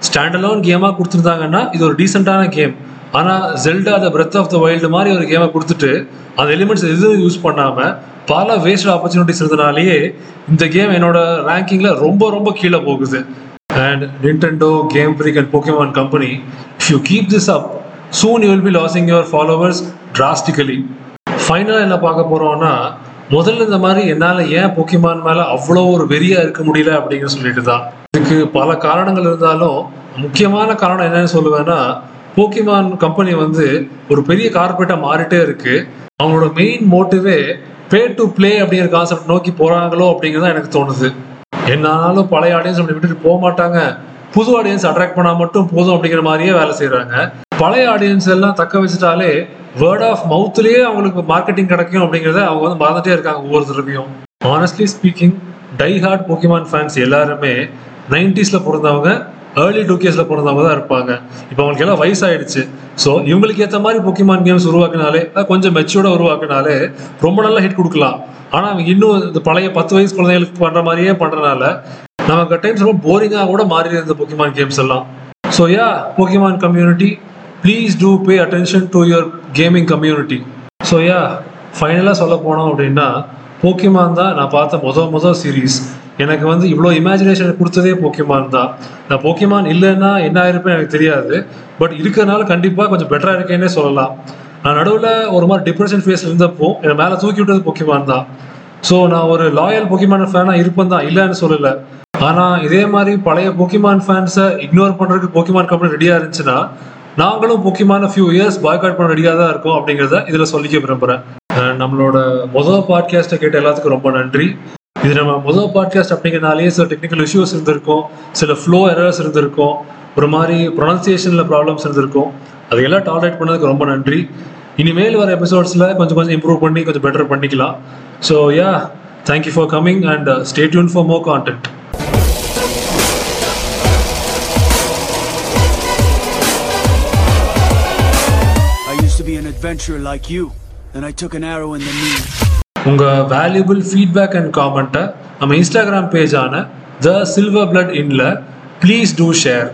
ஸ்டாண்டலோன் கேமாக கொடுத்துருந்தாங்கன்னா இது ஒரு டீசெண்டான கேம் ஆனால் Zelda the breath of the wild மாதிரி ஒரு கேமை கொடுத்துட்டு அந்த எலிமெண்ட்ஸ் எதுவும் யூஸ் பண்ணாமல் பல வேஸ்ட் ஆப்பர்ச்சுனிட்டிஸ் இருந்தனாலேயே இந்த கேம் என்னோட ரேங்கிங்கில் ரொம்ப ரொம்ப கீழே போகுது. And Nintendo Game Freak and Pokemon company if you keep this up soon you will be losing your followers drastically ஃபைனலாக என்ன பார்க்க போகிறோம்னா முதல்ல இந்த மாதிரி என்னால் ஏன் போக்கிமான் மேலே அவ்வளோ ஒரு வெறியாக இருக்க முடியல அப்படின்னு சொல்லிட்டு தான் இதுக்கு பல காரணங்கள் இருந்தாலும் முக்கியமான காரணம் என்னன்னு சொல்லுவேன்னா போக்கிமான் கம்பெனி வந்து ஒரு பெரிய கார்பரேட்டாக மாறிட்டே இருக்கு. அவங்களோட மெயின் மோட்டிவே பே டு ப்ளே அப்படிங்கிற கான்செப்ட் நோக்கி போகிறாங்களோ அப்படிங்கிறது எனக்கு தோணுது. என்னாலும் பழைய ஆடியன்ஸ் அப்படி விட்டுட்டு போக மாட்டாங்க. புது ஆடியன்ஸ் அட்ராக்ட் பண்ணால் மட்டும் போதும் அப்படிங்கிற மாதிரியே வேலை செய்கிறாங்க பழைய ஆடியன்ஸ் எல்லாம் தக்க வச்சுட்டாலே வேர்ட் ஆஃப் மவுத்லயே அவங்களுக்கு மார்க்கெட்டிங் கிடைக்கும் அப்படிங்கிறத அவங்க வந்து மறந்துட்டே இருக்காங்க ஒவ்வொரு honestly speaking die hard Pokemon fans எல்லாருமே நைன்டிஸில் பிறந்தவங்க ஏர்லி டூ கேஸில் பிறந்தவங்க தான் இருப்பாங்க. இப்போ அவங்களுக்கு எல்லாம் வயசாயிடுச்சு. ஸோ இவங்களுக்கு ஏற்ற மாதிரி பொக்கிமான் கேம்ஸ் உருவாக்குனாலே கொஞ்சம் மெச்சூர்டாக உருவாக்குனாலே ரொம்ப நல்லா ஹிட் கொடுக்கலாம். ஆனால் அவங்க இன்னும் இந்த பழைய பத்து வயசு குழந்தைகளுக்கு பண்ணுற மாதிரியே பண்ணுறனால நமக்கு டைம்ஸ் ரொம்ப போரிங்காக கூட மாறி இருந்த போக்கிமான் கேம்ஸ் எல்லாம். So yeah Pokemon community please do pay attention to your gaming community so yeah ஃபைனலாக சொல்ல போனோம் அப்படின்னா போக்கிமான் தான் நான் பார்த்த மொதல் மொதல் சீரீஸ் எனக்கு வந்து இவ்வளோ இமேஜினேஷன் கொடுத்ததே போக்கிமான் தான். நான் போக்கிமான் இல்லைன்னா என்ன ஆயிருப்பேன் எனக்கு தெரியாது. பட் இருக்கிறனால கண்டிப்பாக கொஞ்சம் பெட்டராக இருக்கேன்னே சொல்லலாம். நான் நடுவில் ஒரு மாதிரி டிப்ரெஷன் ஃபேஸ் இருந்தப்போ என்னை மேலே தூக்கி விட்டது போக்கிமான் தான். ஸோ நான் ஒரு லாயல் போக்கிமான ஃபேனாக இருப்பேன் தான். இல்லைன்னு சொல்லலை. ஆனால் இதே மாதிரி பழைய போக்கிமான் ஃபேன்ஸை இக்னோர் பண்ணுறதுக்கு போக்கிமான் கம்பெனி ரெடியாக இருந்துச்சுன்னா நாங்களும் முக்கியமான ஃபியூ இயர்ஸ் பாய்காட் பண்ண ரெடியாக தான் இருக்கோம் அப்படிங்கிறத இதில் சொல்லிக்க விரும்புகிறேன் நம்மளோட முதல் பாட்காஸ்ட்டை கேட்ட எல்லாத்துக்கும் ரொம்ப நன்றி. இது நம்ம முதல் பாட்காஸ்ட் அப்படிங்கிறனாலே சில டெக்னிக்கல் இஷ்யூஸ் இருந்திருக்கும் சில ஃப்ளோ எரர்ஸ் இருந்திருக்கும் ஒரு மாதிரி ப்ரொனன்சியேஷனில் ப்ராப்ளம்ஸ் இருந்திருக்கும். அதையெல்லாம் டாலரேட் பண்ணதுக்கு ரொம்ப நன்றி. இனிமேல் வர எபிசோட்ஸில் கொஞ்சம் கொஞ்சம் இம்ப்ரூவ் பண்ணி கொஞ்சம் பெட்டர் பண்ணிக்கலாம். So yeah thank you for coming and stay tuned for more content adventurer like you. Then I took an arrow in the knee. உங்கள் வேல்யூபிள் ஃபீட்பேக் அண்ட் காமெண்ட்டை நம்ம இன்ஸ்டாகிராம் பேஜான த சில்வர் பிளட் இன்ல please do share